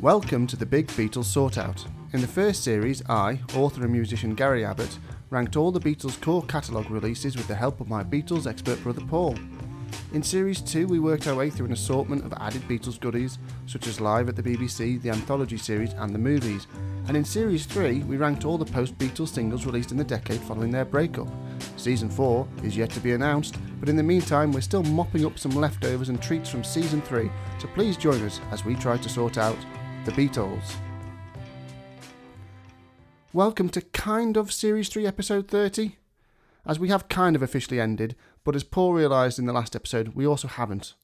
Welcome to the Big Beatles Sort Out. In the first series, I, author and musician Garry Abbott, ranked all the Beatles' core catalogue releases with the help of my Beatles expert brother Paul. In series 2, we worked our way through an assortment of added Beatles goodies, such as Live at the BBC, the anthology series, and the movies. And in series 3, we ranked all the post Beatles singles released in the decade following their breakup. Season 4 is yet to be announced, but in the meantime, we're still mopping up some leftovers and treats from season 3, so please join us as we try to sort out the Beatles. Welcome to kind of Series 3, Episode 30. As we have kind of officially ended, but as Paul realised in the last episode, we also haven't.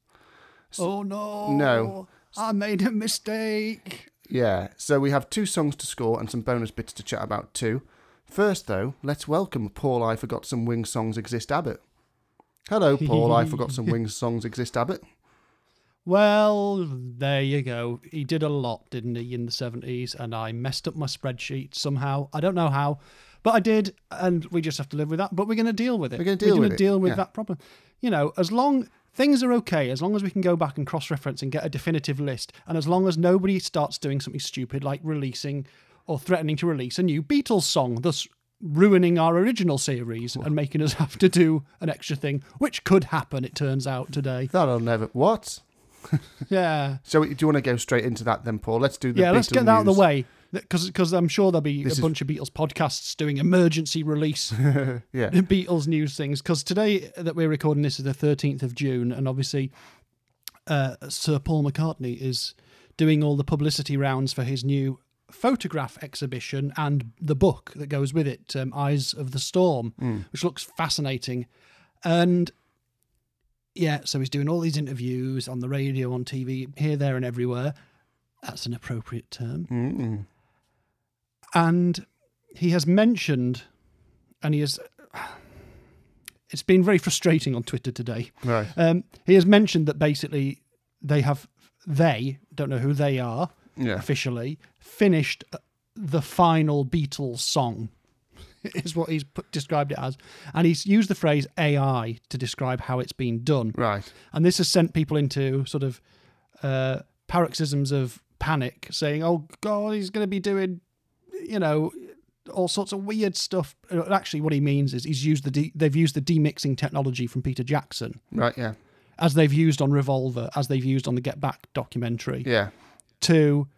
Oh no. No. I made a mistake. Yeah, so we have two songs to score and some bonus bits to chat about too. First, though, let's welcome Paul I Forgot Some Wings Songs Exist Abbott. Hello, Paul I Forgot Some Wings Songs Exist Abbott. Well, there you go. He did a lot, didn't he, in the 70s, and I messed up my spreadsheet somehow. I don't know how, but I did, and we just have to live with that. But we're going to deal with it. We're gonna deal we're with deal with yeah. that problem. You know, as long things are okay, as long as we can go back and cross reference and get a definitive list, and as long as nobody starts doing something stupid like releasing or threatening to release a new Beatles song, thus ruining our original series and making us have to do an extra thing, which could happen, it turns out, today. That'll never. What? Yeah. So, do you want to go straight into that then, Paul? Let's do the yeah, let's get that out of the news. way because because I'm sure there'll be This a is- bunch of Beatles podcasts doing emergency release Yeah. Beatles news things. Because today that we're recording this is the 13th of June, and obviously uh, Sir Paul McCartney is doing all the publicity rounds for his new photograph exhibition and the book that goes with it, um, Eyes of the Storm, which looks fascinating. And yeah, so he's doing all these interviews on the radio, on TV, here, there, and everywhere. That's an appropriate term. Mm-mm. And he has mentioned, and he has. It's been very frustrating on Twitter today. Right. Um, he has mentioned that basically they have, they, don't know who they are Yeah. officially, finished the final Beatles song, is what he's put, described it as. And he's used the phrase AI to describe how it's been done. Right. And this has sent people into sort of uh, paroxysms of panic, saying, "Oh God, he's going to be doing, you know, all sorts of weird stuff." Uh, Actually, what he means is he's used the de- they've used the demixing technology from Peter Jackson, Right. Yeah. as they've used on Revolver, as they've used on the Get Back documentary, Yeah. to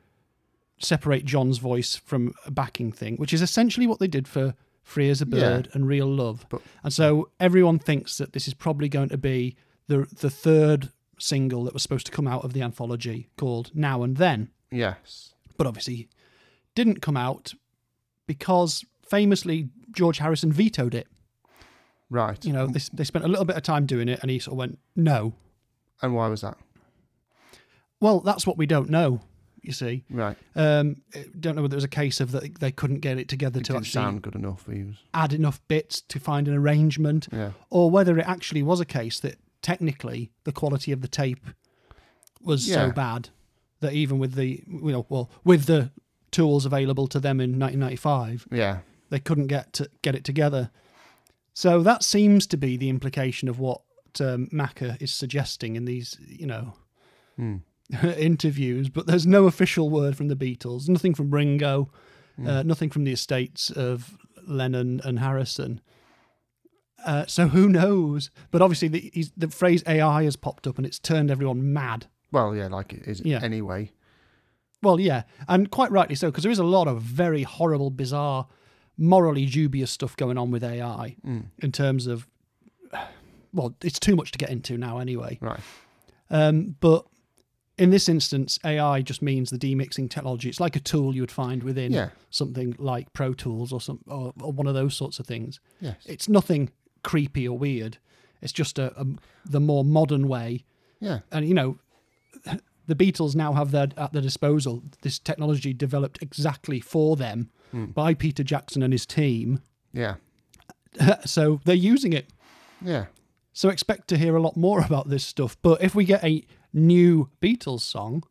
separate John's voice from a backing thing, which is essentially what they did for Free as a Yeah. Bird and Real Love. But- and so everyone thinks that this is probably going to be the the third single that was supposed to come out of the anthology called Now and Then, Yes. but obviously didn't come out because famously George Harrison vetoed it. Right. You know, they, they spent a little bit of time doing it and he sort of went, no. And why was that? Well, that's what we don't know, you see. Right. Um, don't know whether it was a case of that they couldn't get it together It to actually sound good enough for you. add enough bits to find an arrangement, Yeah. or whether it actually was a case that technically the quality of the tape was Yeah. so bad that even with the you know well with the tools available to them in 1995 Yeah. they couldn't get to get it together. So that seems to be the implication of what um, Macca is suggesting in these you know Hmm. interviews, but there's no official word from the Beatles, nothing from Ringo, uh, nothing from the estates of Lennon and Harrison. Uh, so who knows? But obviously, the, he's, the phrase AI has popped up and it's turned everyone mad. Well, yeah, like it is Yeah. anyway. Well, yeah, and quite rightly so, because there is a lot of very horrible, bizarre, morally dubious stuff going on with AI in terms of. Well, it's too much to get into now, anyway. Right. Um, but in this instance, AI just means the demixing technology. It's like a tool you would find within Yeah. something like Pro Tools or some or, or one of those sorts of things. Yes. It's nothing creepy or weird. It's just a, a the more modern way. Yeah. And you know, the Beatles now have their at their disposal this technology developed exactly for them hmm. by Peter Jackson and his team. Yeah. so they're using it. Yeah. So expect to hear a lot more about this stuff. But if we get a new Beatles song,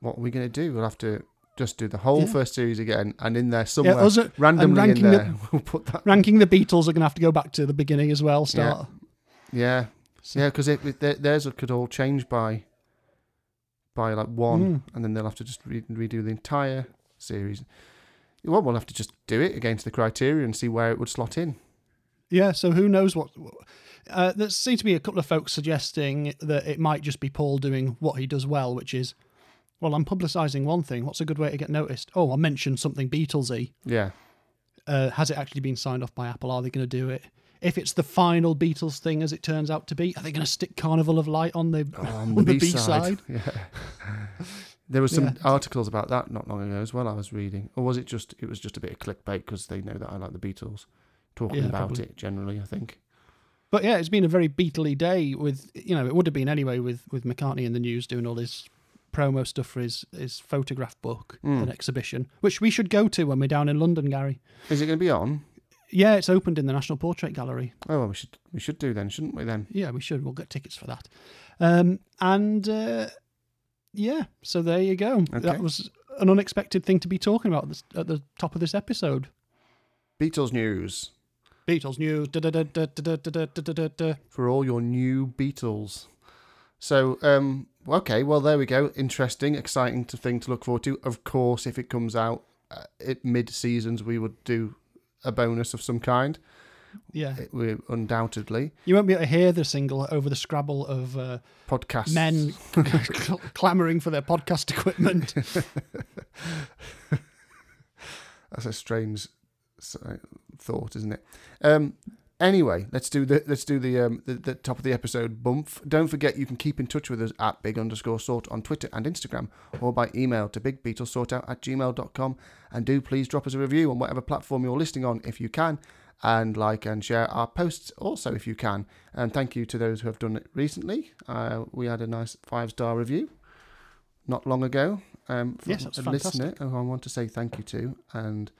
What are we going to do? We'll have to just do the whole Yeah. first series again, and in there somewhere, us are- randomly in ranking the- there, we'll put that. ranking the Beatles are going to have to go back to the beginning as well. Start. Yeah. Yeah, because it, it, theirs could all change by by like one, Mm. and then they'll have to just re- redo the entire series. Well, we'll have to just do it against the criteria and see where it would slot in. Yeah, so who knows what. Uh, there seems to be a couple of folks suggesting that it might just be Paul doing what he does well, which is, well, I'm publicising one thing. What's a good way to get noticed? Oh, I mentioned something Beatlesy. Yeah, Uh, has it actually been signed off by Apple? Are they going to do it? If it's the final Beatles thing, as it turns out to be, are they going to stick Carnival of Light on the on on the B B-side? Yeah, there were some Yeah. articles about that not long ago as well. I was reading, or was it just? It was just a bit of clickbait because they know that I like the Beatles, talking Yeah, about probably. it generally. I think. But yeah, it's been a very Beatley day. With you know, it would have been anyway with with McCartney in the news doing all his promo stuff for his his photograph book Mm. and exhibition, which we should go to when we're down in London, Garry. Is it going to be on? Yeah, it's opened in the National Portrait Gallery. Oh, well, we should we should do then, shouldn't we? Then Yeah, we should. We'll get tickets for that. Um, and uh, yeah, so there you go. Okay. That was an unexpected thing to be talking about at the top of this episode. Beatles news Beatles news. Da, da, da, da, da, da, da, da, da, da. for all your new Beatles. So, um, okay, well there we go. Interesting, exciting to thing to look forward to. Of course, if it comes out uh, at mid seasons, we would do a bonus of some kind. Yeah, It, we undoubtedly you won't be able to hear the single over the scrabble of uh, podcast men clamoring for their podcast equipment. That's a strange uh, thought, isn't it? Um, anyway, let's do the let's do the, um, the the top of the episode bump. Don't forget you can keep in touch with us at big underscore sort on Twitter and Instagram or by email to bigbeatlessortout at gmail.com. And do please drop us a review on whatever platform you're listening on if you can. And like and share our posts also if you can. And thank you to those who have done it recently. Uh, we had a nice five star review not long ago um, from Yes, a fantastic. listener who I want to say thank you to. And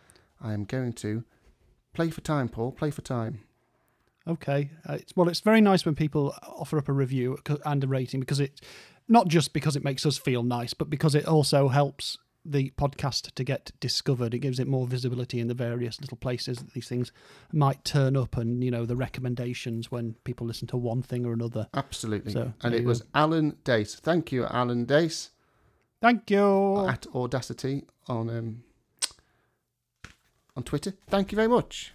I am going to play for time, Paul. Play for time. Okay. Uh, it's, well, it's very nice when people offer up a review and a rating because it, not just because it makes us feel nice, but because it also helps the podcast to get discovered. It gives it more visibility in the various little places that these things might turn up and, you know, the recommendations when people listen to one thing or another. Absolutely. So, and it was Alan Dace. Thank you, Alan Dace, Thank you. at Audacity on um, on Twitter. Thank you very much.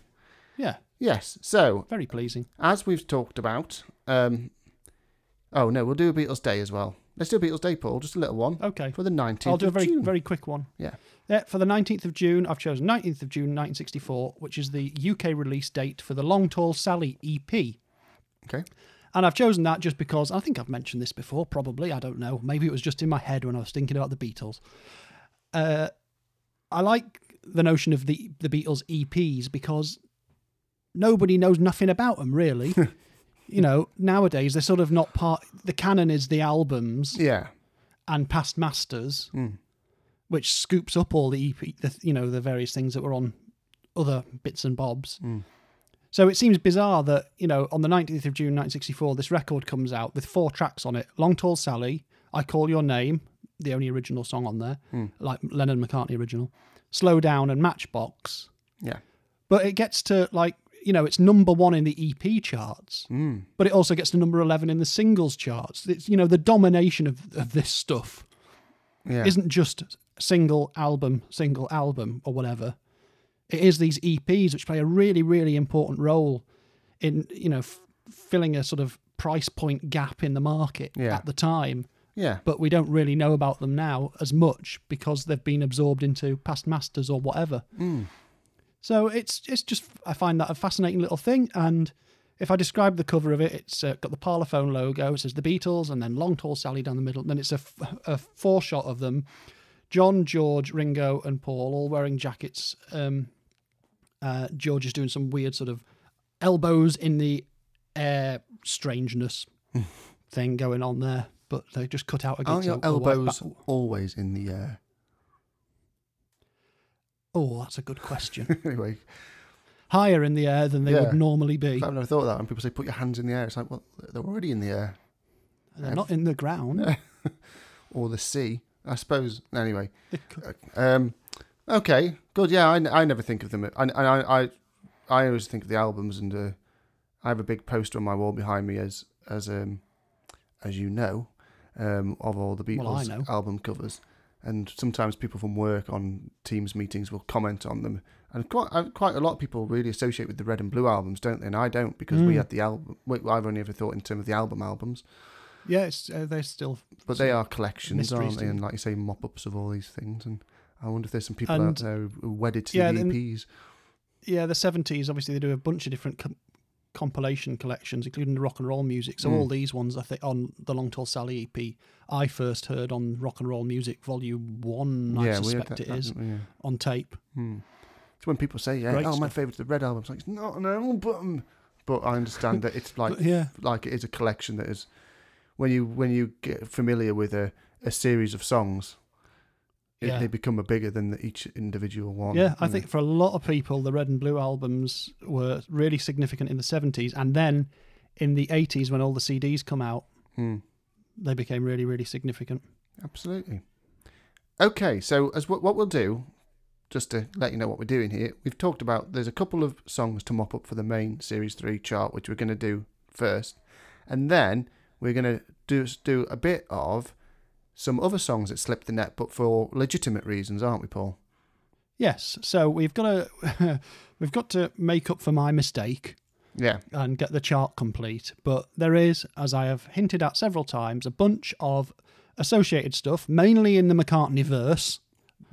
Yeah, Yes. So very pleasing. as we've talked about, um, oh no, we'll do a Beatles Day as well. Let's do a Beatles Day, Paul. Just a little one Okay. for the nineteenth. I'll do a of very June. very quick one. Yeah. Yeah, for the 19th of June, I've chosen 19th of June 1964, which is the UK release date for the Long Tall Sally EP. Okay. And I've chosen that just because I think I've mentioned this before, probably. I don't know. Maybe it was just in my head when I was thinking about the Beatles. Uh, I like the notion of the, the Beatles EPs because nobody knows nothing about them, really. you know, nowadays they're sort of not part. The canon is the albums Yeah. and past masters Mm. which scoops up all the EP, the, you know, the various things that were on other bits and bobs. Mm. So it seems bizarre that you know on the 19th of June 1964, this record comes out with four tracks on it: "Long Tall Sally," "I Call Your Name," the only original song on there, Mm. like Lennon McCartney original, "Slow Down," and "Matchbox." Yeah. But it gets to like you know it's number one in the EP charts, Mm. but it also gets to number 11 in the singles charts. It's you know the domination of, of this stuff Yeah. isn't just single album, single album, or whatever. It is these EPs which play a really, really important role in you know f- filling a sort of price point gap in the market Yeah. at the time. Yeah. But we don't really know about them now as much because they've been absorbed into past masters or whatever. Mm. So it's it's just I find that a fascinating little thing. And if I describe the cover of it, it's uh, got the Parlophone logo. It says the Beatles, and then Long Tall Sally down the middle. And then it's a, f- a shot of them, John, George, Ringo, and Paul, all wearing jackets. Um, uh, George is doing some weird sort of elbows in the air strangeness thing going on there. But they just cut out against your a- elbows always in the air? oh, that's a good question. anyway, Higher in the air than they Yeah. would normally be. I've never thought of that. When people say put your hands in the air, it's like, well, they're already in the air. They're not in the ground. or the sea, I suppose. Anyway, um, okay, good. Yeah, I, I never think of them. I, I, I, I always think of the albums, and uh, I have a big poster on my wall behind me, as as um, as you know, um, of all the Beatles know. album covers, and sometimes people from work on Teams meetings will comment on them. And quite quite a lot of people really associate with the Red and Blue albums, don't they? And I don't because we Mm. had the album. I've only ever thought in terms of the album albums, Yeah, it's, uh, they're still. but they are collections, aren't they? And like you say, mop-ups of all these things. And I wonder if there's some people And- out there who are wedded to Yeah, the E then- EPs. Yeah, the 70s, obviously, they do a bunch of different compilation collections, including the rock and roll music. So Mm. all these ones, I think, on the Long Tall Sally EP, I first heard on Rock and Roll Music Volume 1, I yeah, we suspect that, it that, is. Yeah. on tape. Hmm. So when people say, "Yeah, Great oh, my stuff. favourite's the Red album," it's like it's not an album, but I understand that it's like But yeah. like it is a collection that is when you when you get familiar with a, a series of songs, it, Yeah. they become a bigger than the, each individual one. Yeah, I know. think for a lot of people, the Red and Blue albums were really significant in the 70s. And then in the 80s, when all the CDs come out, Hmm. they became really, really significant. Absolutely. Okay, so as what what we'll do, just to let you know what we're doing here, we've talked about there's a couple of songs to mop up for the main series three chart, which we're going to do first, and then we're going to do do a bit of some other songs that slipped the net, but for legitimate reasons, aren't we, Paul? Yes, so we've got to we've got to make up for my mistake Yeah. and get the chart complete. But there is, as I have hinted at several times, a bunch of associated stuff, mainly in the McCartney verse,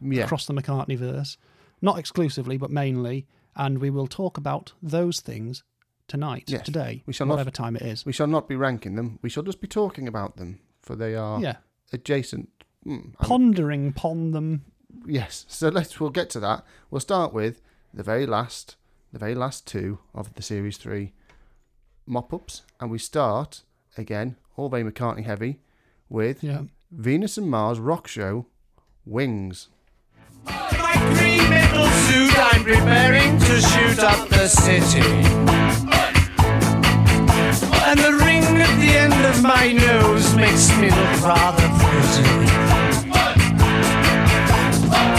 Yeah. across the McCartney verse, not exclusively, but mainly. And we will talk about those things tonight, Yes, today, we shall not- whatever time it is. We shall not be ranking them. We shall just be talking about them, for they are yeah, adjacent. Hmm, I'm- pondering upon them. Yes. So let's we'll get to that. We'll start with the very last, the very last two of the series three mop ups, and we start again, all very McCartney heavy, with Yeah, Venus and Mars rock show, Wings. My green metal suit, I'm preparing to shoot up the city. And the ring at the end of my nose makes me look rather pretty.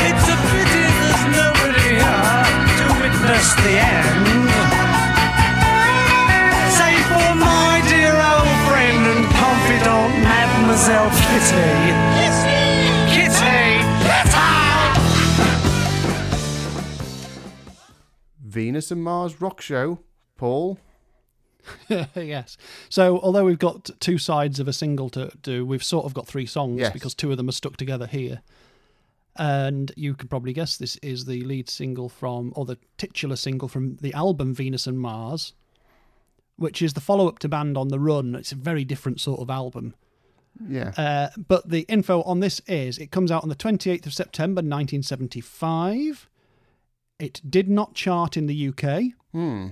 It's a pity there's nobody here to witness the end. Save for my dear old friend and confidant, Mademoiselle Kitty. Kitty! Kitty! Venus and Mars rock show, Paul. yes. So although we've got two sides of a single to do, we've sort of got three songs Yes. because two of them are stuck together here. And you can probably guess this is the lead single from, or the titular single from the album Venus and Mars, which is the follow up to Band on the Run. It's a very different sort of album. Yeah. Uh, but the info on this is it comes out on the 28th of September 1975. It did not chart in the UK, Hmm.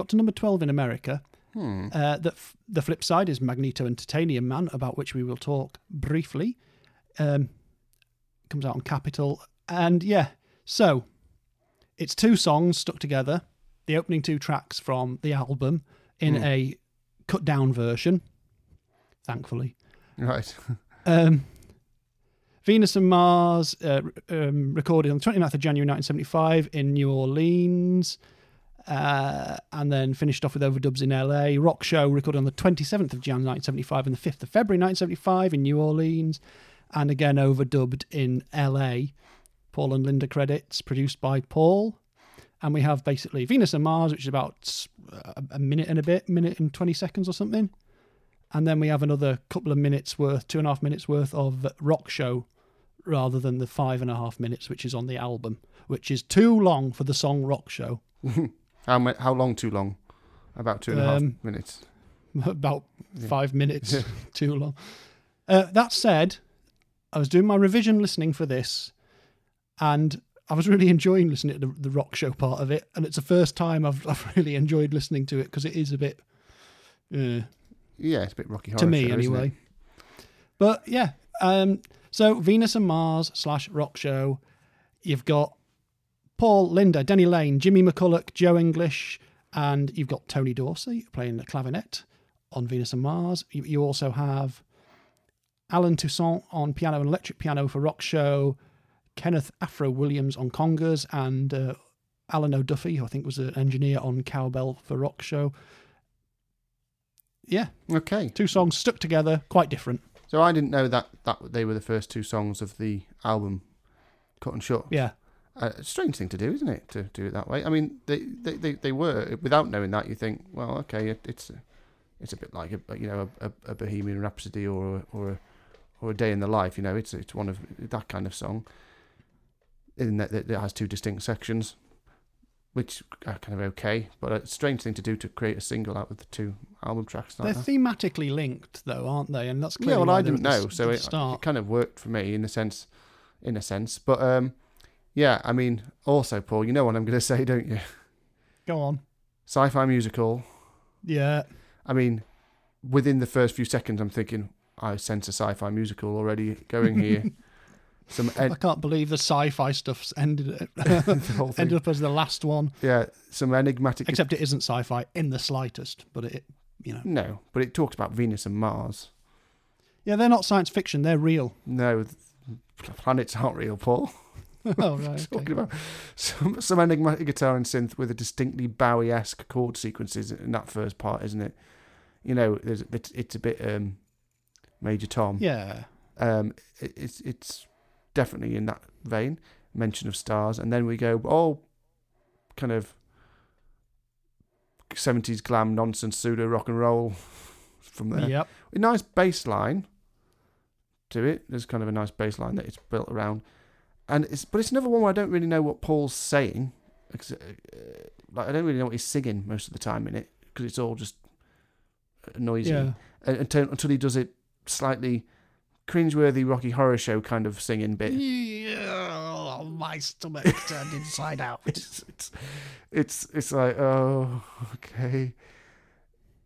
Got to number 12 in America. Hmm. Uh, the, f- the flip side is Magneto and Titanium Man, about which we will talk briefly. Um, comes out on Capitol. And yeah, so it's two songs stuck together, the opening two tracks from the album in Hmm. a cut down version, thankfully. Right. Um, Venus and Mars, uh, um, recorded on the 29th of January 1975 in New Orleans, uh, and then finished off with overdubs in LA. Rock Show, recorded on the 27th of January 1975 and the 5th of February 1975 in New Orleans, and again overdubbed in LA. Paul and Linda credits, produced by Paul. And we have basically Venus and Mars, which is about a- minute and a bit, minute and 20 seconds or something. And then we have another couple of minutes worth, two and a half minutes worth of rock show rather than the five and a half minutes which is on the album, which is too long for the song Rock Show. How how long? Too long? About two and a half Um, minutes. About five minutes too long. Uh, that said, I was doing my revision listening for this and I was really enjoying listening to the, the rock show part of it. And it's the first time I've, I've really enjoyed listening to it because it is a bit. Uh, Yeah, it's a bit Rocky Horror to me Show, isn't it? anyway. But yeah, um, so Venus and Mars slash rock show. You've got Paul, Linda, Denny Laine, Jimmy McCulloch, Joe English, and you've got Tony Dorsey playing the clavinet on Venus and Mars. You, you also have Allen Toussaint on piano and electric piano for rock show, Kenneth Afro Williams on congas, and uh, Alan O'Duffy, who I think was an engineer on cowbell for rock show. Yeah, Okay. two songs stuck together, quite different. So I didn't know that that they were the first two songs of the album, Cut and Shut. Yeah. A strange thing to do, isn't it? To do it that way. I mean, they they, they, they were without knowing that. You think, well, okay, it, it's a, it's a bit like a you know a, a, a Bohemian Rhapsody or a, or a, or a Day in the Life. You know, it's it's one of that kind of song. In that that it has two distinct sections, which are kind of okay, but a strange thing to do to create a single out of the two album tracks. Like They're that. thematically linked, though, aren't they? And that's Yeah, well, I didn't at the know, so the it, it kind of worked for me in a sense, in a sense. But um, yeah, I mean, also, Paul, you know what I'm going to say, don't you? Go on. Sci-fi musical. Yeah. I mean, within the first few seconds, I'm thinking, I sense a sci-fi musical already going here. Some I can't believe the sci-fi stuff's ended the whole thing. ended up as the last one. yeah, some enigmatic. Except it isn't sci-fi in the slightest, but it, you know, no, but it talks about Venus and Mars. yeah, they're not science fiction; they're real. No, planets aren't real, Paul. oh right, talking about some some enigmatic guitar and synth with a distinctly Bowie-esque chord sequences in that first part, isn't it? You know, there's it's, it's a bit um, Major Tom. yeah, Um, it, it's it's definitely in that vein. Mention of stars, and then we go oh, kind of seventies glam nonsense pseudo rock and roll from there. yep, A nice bass line to it. There's kind of a nice bass line that it's built around, and it's but it's another one where I don't really know what Paul's saying. Ex- uh, Like I don't really know what he's singing most of the time in it because it's all just uh, noisy yeah, Uh, until until he does it slightly cringeworthy Rocky Horror Show kind of singing bit. yeah. My stomach turned inside out. It's it's it's it's like oh okay.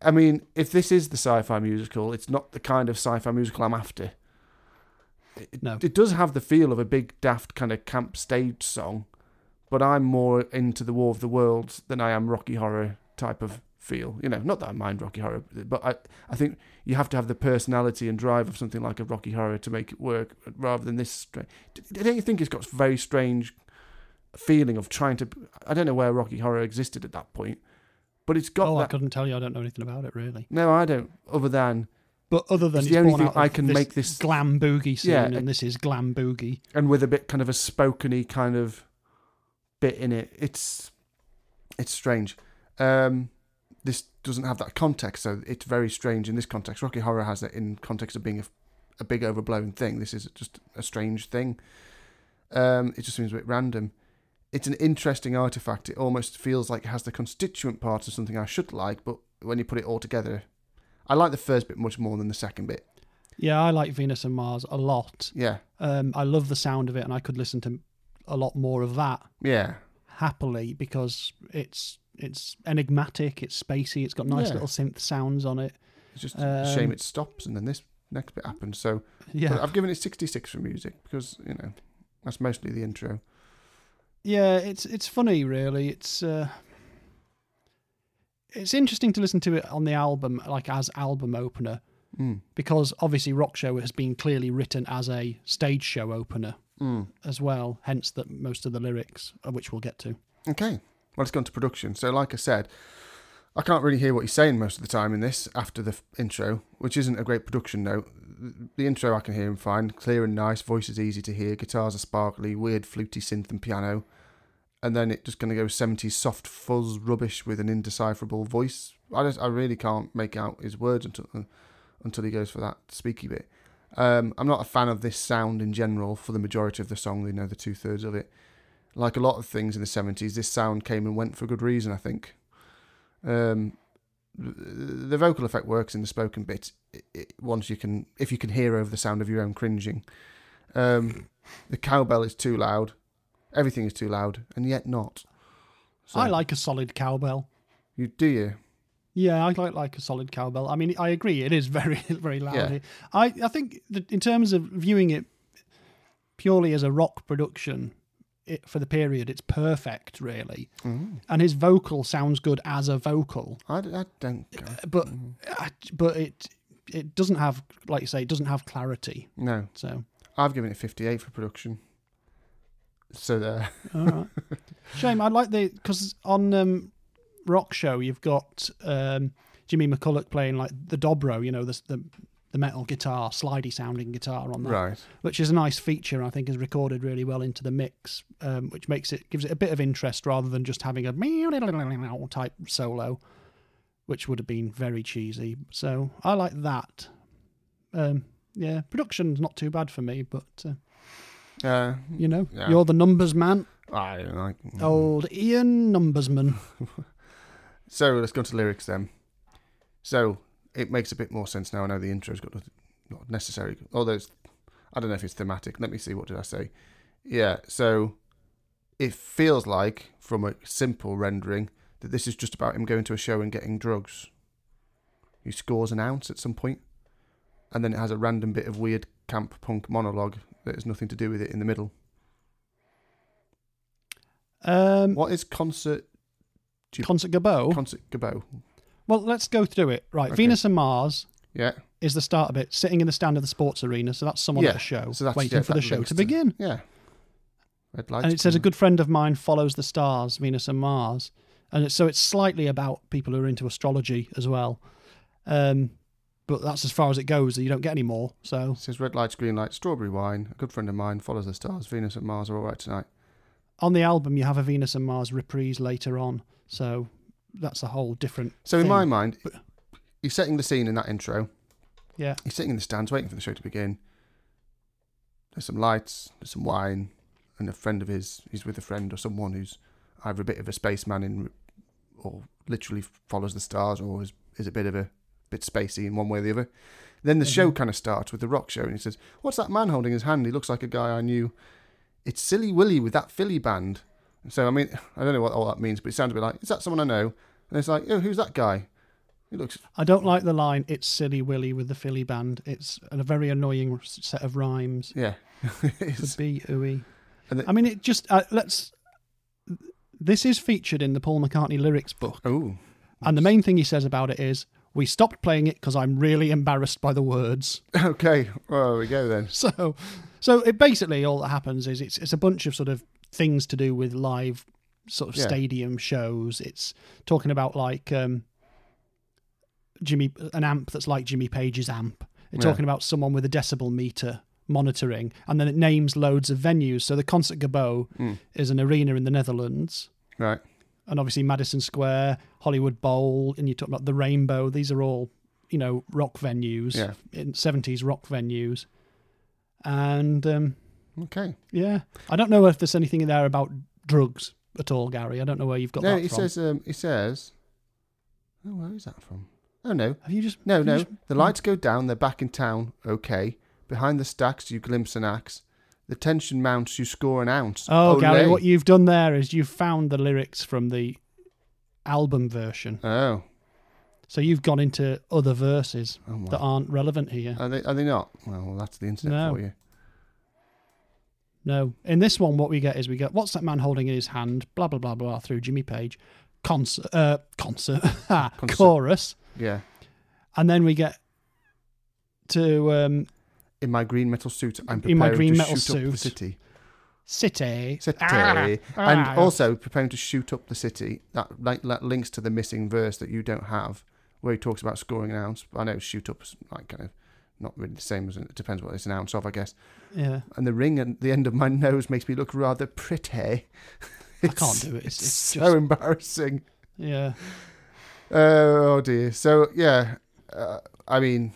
I mean, if this is the sci-fi musical, it's not the kind of sci-fi musical I'm after. It, No. it does have the feel of a big daft kind of camp stage song, but I'm more into the War of the Worlds than I am Rocky Horror type of feel. You know, not that I mind Rocky Horror, but I I think you have to have the personality and drive of something like a Rocky Horror to make it work, rather than this. Stra- don't you think it's got a very strange feeling of trying to? I don't know where Rocky Horror existed at that point, but it's got Oh, I couldn't tell you. I don't know anything about it really. No, I don't. Other than But other than the only thing I can this make this- glam boogie scene, Yeah, and this is glam boogie. and with a bit kind of a spokeny kind of bit in it. It's it's strange. Um, this doesn't have that context, so it's very strange in this context. Rocky Horror has it in context of being a, a big overblown thing. This is just a strange thing. Um, it just seems a bit random. It's an interesting artifact. It almost feels like it has the constituent parts of something I should like, but when you put it all together, I like the first bit much more than the second bit. Yeah, I like Venus and Mars a lot. Yeah, Um, I love the sound of it, and I could listen to a lot more of that yeah, happily because it's it's enigmatic, it's spacey, it's got nice Yeah. little synth sounds on it. it's just a shame Um, it stops and then this next bit happens. So Yeah, I've given it 66 for music because, you know, that's mostly the intro. yeah, it's it's funny, really. It's uh, it's interesting to listen to it on the album, like as album opener, Mm. because obviously Rock Show has been clearly written as a stage show opener Mm. as well. Hence, that most of the lyrics, uh, which we'll get to. Okay. Well, let's go on to production. So, like I said, I can't really hear what he's saying most of the time in this after the f- intro, which isn't a great production note. The intro I can hear him fine, clear and nice, voice is easy to hear, guitars are sparkly, weird fluty synth and piano. And then it just going to go 70s soft fuzz rubbish with an indecipherable voice. I just, I really can't make out his words until uh, until he goes for that speaky bit. Um, I'm not a fan of this sound in general for the majority of the song, you know, the two thirds of it. Like a lot of things in the 70s, this sound came and went for good reason, I think. Um, the vocal effect works in the spoken bit it, it, once you can, if you can hear over the sound of your own cringing. Um, the cowbell is too loud, everything is too loud, and yet not. So, I like a solid cowbell. you. Do you? Yeah, I like like a solid cowbell. I mean, I agree. It is very very loud. Yeah. I I think that in terms of viewing it purely as a rock production it, for the period, it's perfect, really. Mm. And his vocal sounds good as a vocal, I, I don't. Go. but Mm. uh, but it it doesn't have like you say, it doesn't have clarity. No, So I've given it 58 for production. So there. all right, shame. I like the because on um, Rock Show you've got um, Jimmy McCulloch playing like the dobro, you know, the the, the metal guitar, slidey sounding guitar on that, Right. which is a nice feature. I think is recorded really well into the mix, um, which makes it gives it a bit of interest rather than just having a type solo, which would have been very cheesy. So I like that. Um, yeah, production's not too bad for me, but uh, Uh, you know, Yeah. you're the numbers man, I like. old Ian Numbersman. So let's go to lyrics then. So it makes a bit more sense now. I know the intro's got not necessary. Although it's, I don't know if it's thematic. Let me see. What did I say? Yeah. So it feels like, from a simple rendering, that this is just about him going to a show and getting drugs. He scores an ounce at some point, and then it has a random bit of weird camp punk monologue that has nothing to do with it in the middle. Um, What is concert Concertgebouw. concert gabo? well, let's go through it. Right, Okay. Venus and Mars Yeah. is the start of it, sitting in the stand of the sports arena. So that's someone Yeah, at a show so that's- waiting yeah, for the show to to- begin. Yeah. Red lights. and it says a good friend of mine follows the stars, Venus and Mars, and it's, so it's slightly about people who are into astrology as well. Um, but that's as far as it goes. You don't get any more. So It says red lights, green lights, strawberry wine. A good friend of mine follows the stars. Venus and Mars are all right tonight. on the album, you have a Venus and Mars reprise later on. So that's a whole different. So in my mind, he's setting the scene in that intro. yeah, He's sitting in the stands waiting for the show to begin. There's some lights, there's some wine, and a friend of his. He's with a friend or someone who's either a bit of a spaceman in, or literally follows the stars, or is, is a bit of a bit spacey in one way or the other. Then the show kind of starts with the rock show, and he says, "What's that man holding his hand? He looks like a guy I knew. It's Silly Willy with that Philly band." So I mean, I don't know what all that means, but it sounds a bit like, "Is that someone I know?" And it's like, "Oh, who's that guy?" He looks I don't like the line. It's silly Willy with the Philly band. It's a very annoying set of rhymes. yeah. It's- be ooey. The- I mean, it just uh, let's. This is featured in the Paul McCartney lyrics book, oh, and the main thing he says about it is, "We stopped playing it because I'm really embarrassed by the words." okay. Well, there we go then. So, so it basically all that happens is it's it's a bunch of sort of things to do with live sort of Yeah. stadium shows. It's talking about like um, Jimmy an amp that's like Jimmy Page's amp. It's Yeah. talking about someone with a decibel meter monitoring, and then it names loads of venues. So the Concertgebouw Mm. is an arena in the Netherlands. Right. And obviously Madison Square, Hollywood Bowl, and you talk about the Rainbow. These are all, you know, rock venues, Yeah. in seventies rock venues. And um, Okay. yeah, I don't know if there's anything in there about drugs at all, Garry. I don't know where you've got No, that he from. says. Um, he says. Oh, where is that from? Oh no, Have you just no, no. just- The lights go down. They're back in town. Okay. Behind the stacks, you glimpse an axe. The tension mounts. You score an ounce. Oh, Garry, what you've done there is you've found the lyrics from the album version. Oh. So you've gone into other verses Oh that aren't relevant here. Are they? Are they not? Well, that's the internet No. for you. No. In this one, what we get is we get what's that man holding in his hand? Blah blah blah blah through Jimmy Page, concert, uh, concert, Concert. chorus, Yeah. and then we get to um, In my green metal suit, I'm preparing In my green to metal shoot up the city. City, City. Ah, and ah. also preparing to shoot up the city. That, like, that links to the missing verse that you don't have, where he talks about scoring an ounce. I know shoot up is like kind of not really the same as it depends what it's an ounce of, I guess. Yeah, And the ring at the end of my nose makes me look rather pretty. I can't do it. It's, it's so just embarrassing. yeah. Oh dear. So yeah, uh, I mean,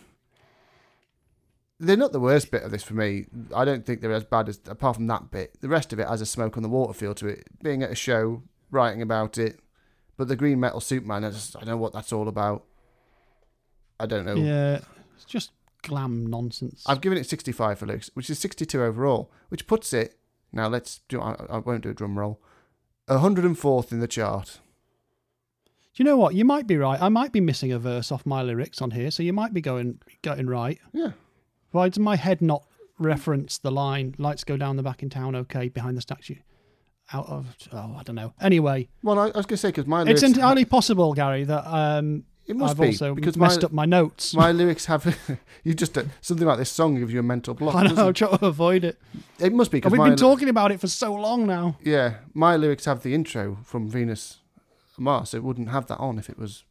they're not the worst bit of this for me. I don't think they're as bad as apart from that bit. The rest of it has a smoke on the water feel to it. Being at a show, writing about it, but the green metal suit man, I just I don't know what that's all about. I don't know. Yeah, it's just glam nonsense. I've given it 65 for lyrics, which is 62 overall, which puts it. Now let's do. I, I won't do a drum roll. 104th in the chart. Do you know what? You might be right. I might be missing a verse off my lyrics on here, so you might be going going right. Yeah. Why does my head not reference the line "Lights go down the back in town"? Okay, behind the statue. Out of oh, I don't know. Anyway, Well, I, I was going to say because my it's entirely possible, Garry, that um, it must I've be also because messed my, up my notes. my lyrics have you just uh, something like this song gives you a mental block. I know, I'm trying to avoid it. it? must be we've been talking about it for so long now. yeah my lyrics have the intro from Venus Mars. It wouldn't have that on if it was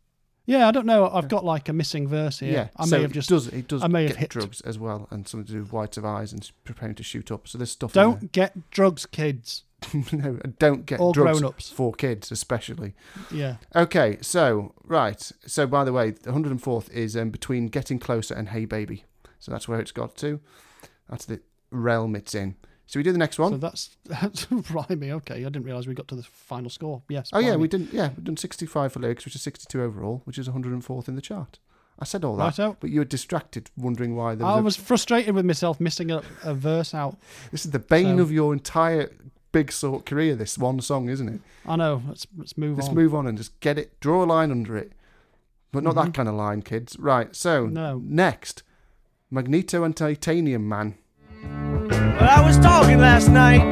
Yeah, I don't know. I've got like a missing verse here. Yeah, I so may have it just does it does I may have get hit- drugs as well, and something to do with whites of eyes and preparing to shoot up. So there's stuff. don't get drugs, kids. no, don't get All drugs grown-ups. for kids, especially. Yeah. Okay, so right. So by the way, the 104th is um, between Getting Closer and Hey Baby. So that's where it's got to. That's the realm it's in. So we do the next one. So that's that's blimey. Okay, I didn't realise we got to the final score. Yes. oh yeah, we didn't. Yeah, we've done 65 for lyrics, which is 62 overall, which is 104th in the chart. I said all that, Righto. but you were distracted, wondering why there was. I a- was frustrated with myself missing a, a verse out. This is the bane So- of your entire big sort career. This one song, isn't it? I know. Let's let's move Let's on. move on and just get it. Draw a line under it, but not that kind of line, kids. Right. So Mm-hmm. No. next, Magneto and Titanium Man. Well, I was talking last night.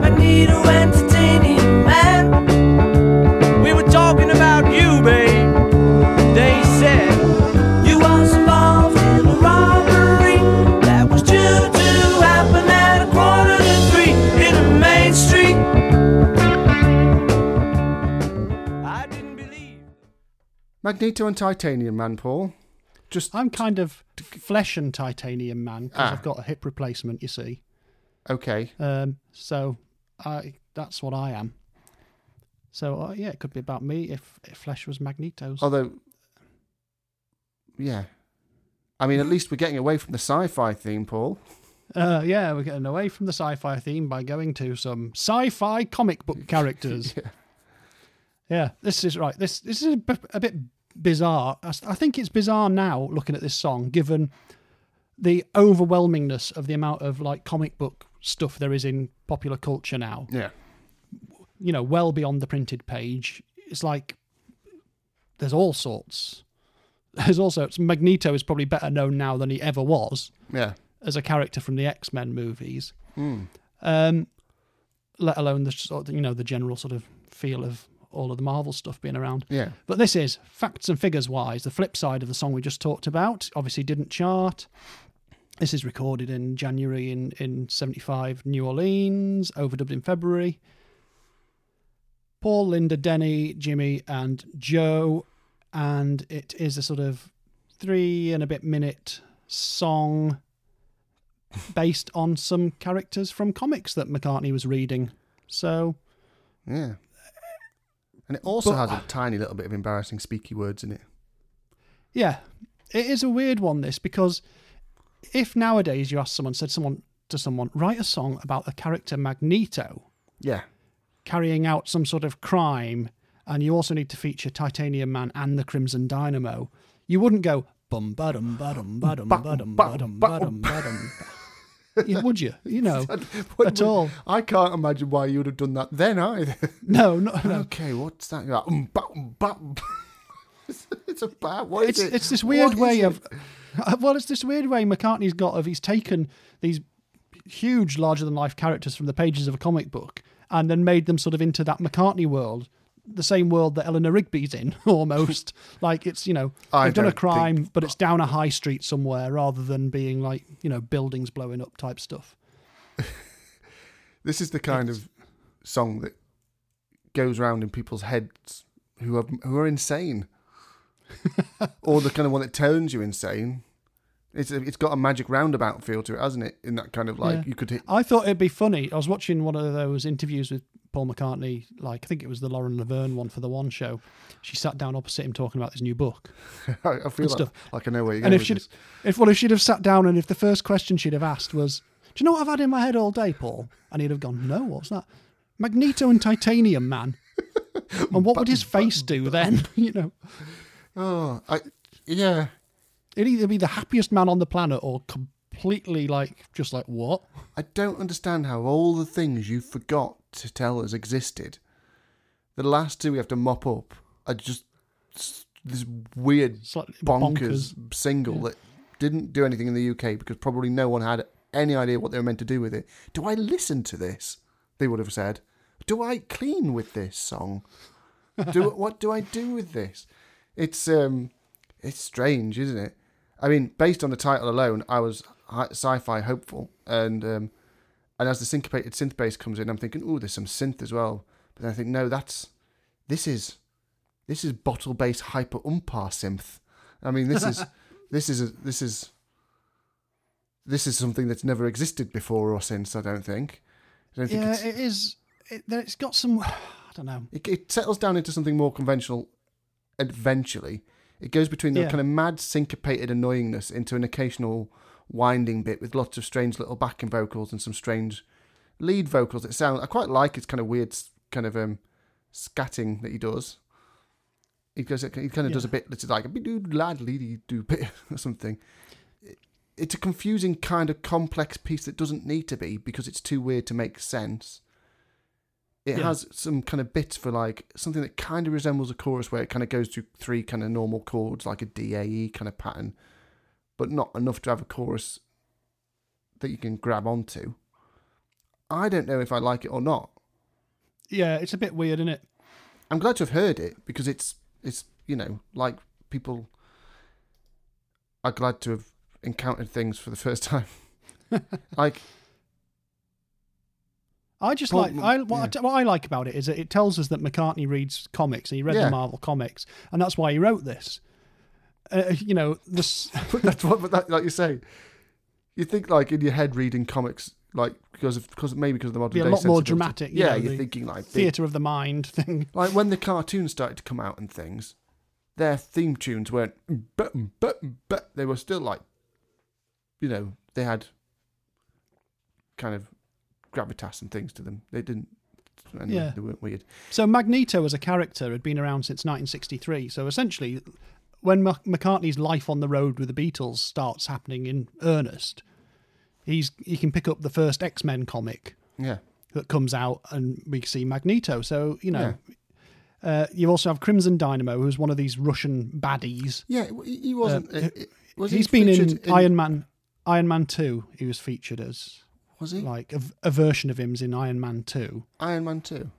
Magneto entertaining man. We were talking about you, babe. They said you was involved in a robbery that was due to happen at a quarter to three in the main street. I didn't believe. Magneto and Titanium Man, Paul. Just I'm kind of flesh and titanium man because Ah. I've got a hip replacement. You see. okay. Um, so I that's what I am. So uh, yeah, it could be about me if, if flesh was Magneto's. Although, yeah. I mean, at least we're getting away from the sci-fi theme, Paul. Uh, yeah, we're getting away from the sci-fi theme by going to some sci-fi comic book characters. Yeah. yeah, this is right. This this is a, bit bizarre. I think it's bizarre now looking at this song, given the overwhelmingness of the amount of like comic book stuff there is in popular culture now. Yeah. You know, well beyond the printed page. It's like there's all sorts. There's also Magneto is probably better known now than he ever was Yeah. as a character from the X Men movies. Hmm. Um, let alone the sort of, you know the general sort of feel of all of the Marvel stuff being around. Yeah. But this is facts and figures wise the flip side of the song we just talked about. Obviously, didn't chart. This is recorded in January in in '75, New Orleans, overdubbed in February. Paul, Linda, Denny, Jimmy, and Joe, and it is a sort of three and a bit minute song based on some characters from comics that McCartney was reading. So Yeah. And it also But- has a tiny little bit of embarrassing speaky words in it. Yeah, it is a weird one. This because if nowadays you ask someone, said someone to someone, write a song about the character Magneto Yeah. carrying out some sort of crime, and you also need to feature Titanium Man and the Crimson Dynamo, you wouldn't go bum badum badum badum badum badum badum badum. Yeah, Would you? You know, What- at all? I can't imagine why you would have done that then either. No, no, no. okay, what's that? Like, um, ba, um, ba, um. it's, it's about what is it's it? it's this weird What way of well it's this weird way mccartney's got of he's taken these huge larger than life characters from the pages of a comic book and then made them sort of into that mccartney world the same world that eleanor rigby's in almost like it's you know I they've done a crime think- but it's down a high street somewhere rather than being like you know buildings blowing up type stuff This is the kind of song that goes around in people's heads who are who are insane, or the kind of one that turns you insane. It's it's got a magic roundabout feel to it, hasn't it? In that kind of like Yeah. you could hit. I thought it'd be funny. I was watching one of those interviews with Paul McCartney, like I think it was the Lauren Laverne one for the One Show. She sat down opposite him talking about his new book. I, feel like, stuff. like I know where you're And going if with she'd, this. if well, if she'd have sat down and if the first question she'd have asked was, "Do you know what I've had in my head all day, Paul?" and he'd have gone, "No, what's that?" Magneto and Titanium Man. and what would his face do then? you know, Oh, I yeah. it'd either be the happiest man on the planet or completely like just like what? I don't understand how all the things you forgot to tell us existed, the last two we have to mop up are just this weird Slightly bonkers, bonkers. single that didn't do anything in the UK because probably no one had any idea what they were meant to do with it. Do I listen to this? They would have said. Do I clean with this song? Do what do I do with this? It's um, it's strange, isn't it? I mean, based on the title alone, I was sci-fi hopeful, and um, and as the syncopated synth bass comes in, I'm thinking, oh, there's some synth as well. But then I think, no, that's this is this is bottle based hyper umpar synth. I mean, this is this is a, this is this is something that's never existed before or since. I don't think. I don't think Yeah, it's, it is. It, it's got some. I don't know. it, it settles down into something more conventional eventually. It goes between the Yeah. kind of mad syncopated annoyingness into an occasional winding bit with lots of strange little backing vocals and some strange lead vocals that sound. I quite like his kind of weird kind of um scatting that he does. He goes. He kind of does a bit that's like a doo lad leady do bit or something. It's a confusing kind of complex piece that doesn't need to be because it's too weird to make sense. It Yeah. has some kind of bits for like something that kind of resembles a chorus where it kind of goes through three kind of normal chords, like a DAE kind of pattern, but not enough to have a chorus that you can grab onto. I don't know if I like it or not. Yeah, it's a bit weird, isn't it? I'm glad to have heard it because it's it's you know like people are glad to have encountered things for the first time. like I just Paul- like I what, I what I like about it is that it tells us that McCartney reads comics and he read Yeah. the Marvel comics, and that's why he wrote this. Uh, you know, this. but that's what but that, like you say, you think like in your head reading comics like because of because maybe because of the modern Be a day lot more dramatic, you Yeah, know, you're thinking like theater of the mind thing. like when the cartoons started to come out and things, their theme tunes weren't but but but they were still like, you know, they had kind of gravitas and things to them. They didn't. Yeah. they weren't weird. So Magneto as a character had been around since 1963. So essentially, when McCartney's life on the road with the Beatles starts happening in earnest, he's he can pick up the first X Men comic Yeah, that comes out, and we see Magneto. So you know. Uh, you also have Crimson Dynamo, who's one of these Russian baddies. yeah. He wasn't. Uh, uh, was He's he been in, featured Iron Man, Iron Man Two. He was featured as Was he like a, a version of him's in Iron Man Two. Iron Man two?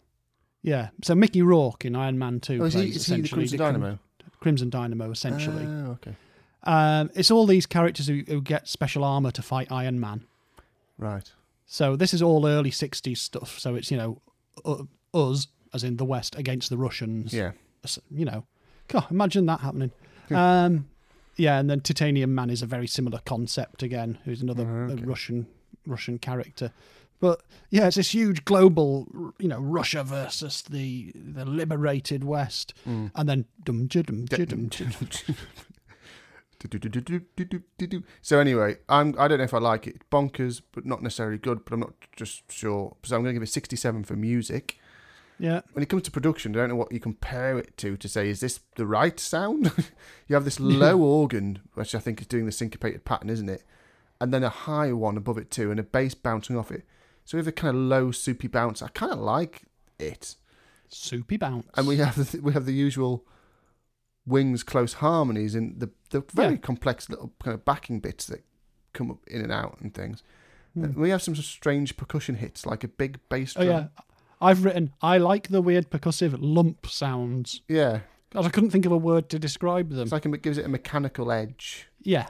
Yeah, so Mickey Rourke in Iron Man Two Oh, is he? Is he the Crimson Crim- Dynamo? Crimson Dynamo, essentially. Oh, okay. Um, it's all these characters who, who get special armor to fight Iron Man. Right. So this is all early '60s stuff. So it's you know u- us as in the West against the Russians. Yeah. You know, God, imagine that happening. um, yeah, and then Titanium Man is a very similar concept again. Who's another Oh, uh, okay. Russian Russian character. But yeah, it's this huge global, you know, Russia versus the the liberated West, Mm. and then dum dum dum So anyway, I'm I don't know if I like it. It's bonkers, but not necessarily good. But I'm not just sure. So I'm going to give it 67 for music. Yeah, When it comes to production, I don't know what you compare it to to say is this the right sound. you have this low organ, which I think is doing the syncopated pattern, isn't it? And then a high one above it too, and a bass bouncing off it. So we have a kind of low soupy bounce. I kind of like it. soupy bounce. and we have the, we have the usual wings close harmonies and the the very Yeah. complex little kind of backing bits that come up in and out and things. Hmm. And we have some strange percussion hits like a big bass drum. Oh yeah, I've written. I like the weird percussive lump sounds. yeah. God, I couldn't think of a word to describe them. It's like it gives it a mechanical edge. yeah,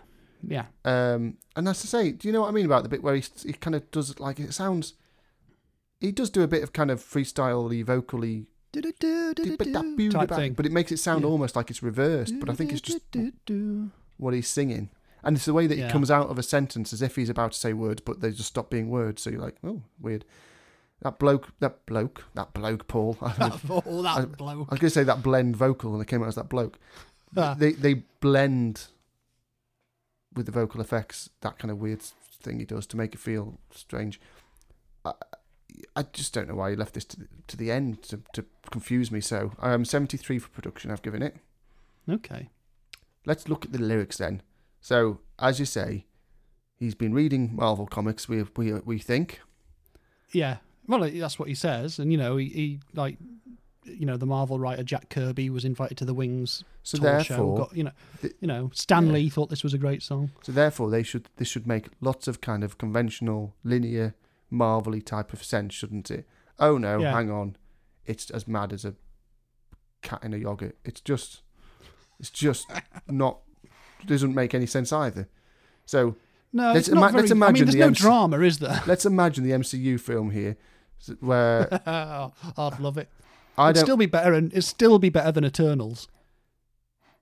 yeah. Um, and that's to say, do you know what I mean about the bit where he he kind of does like it sounds. He does do a bit of kind of freestyle-y, vocally Type thing. but it makes it sound Yeah. almost like it's reversed. But I think it's just what he's singing. And it's the way that Yeah. he comes out of a sentence as if he's about to say words, but they just stop being words. So you're like, oh, weird. That bloke, that bloke, that bloke, Paul. I was oh, that blow. going to say that blend vocal, and it came out as that bloke. Ah. They they blend with the vocal effects, that kind of weird thing he does to make it feel strange. I, I just don't know why he left this to, to the end to, to confuse me so. I'm um, 73 for production, I've given it. Okay. let's look at the lyrics then. So, as you say, he's been reading Marvel comics. We we we think. Yeah. Well, that's what he says, and you know, he, he like, you know, the Marvel writer Jack Kirby was invited to the Wings So tour show. Got, you know, the- you know, Stan yeah. Lee thought this was a great song. so therefore, they should this should make lots of kind of conventional, linear, Marvelly type of sense, shouldn't it? Oh no, Yeah. hang on, it's as mad as a cat in a yogurt. It's just, it's just not doesn't make any sense either. So No, Let's it's not ima- let's very, I mean, imagine there's the no MC drama, is there? let's imagine the MCU film here, where I'd love it. I It'd don't. still be better, and it'd still be better than Eternals.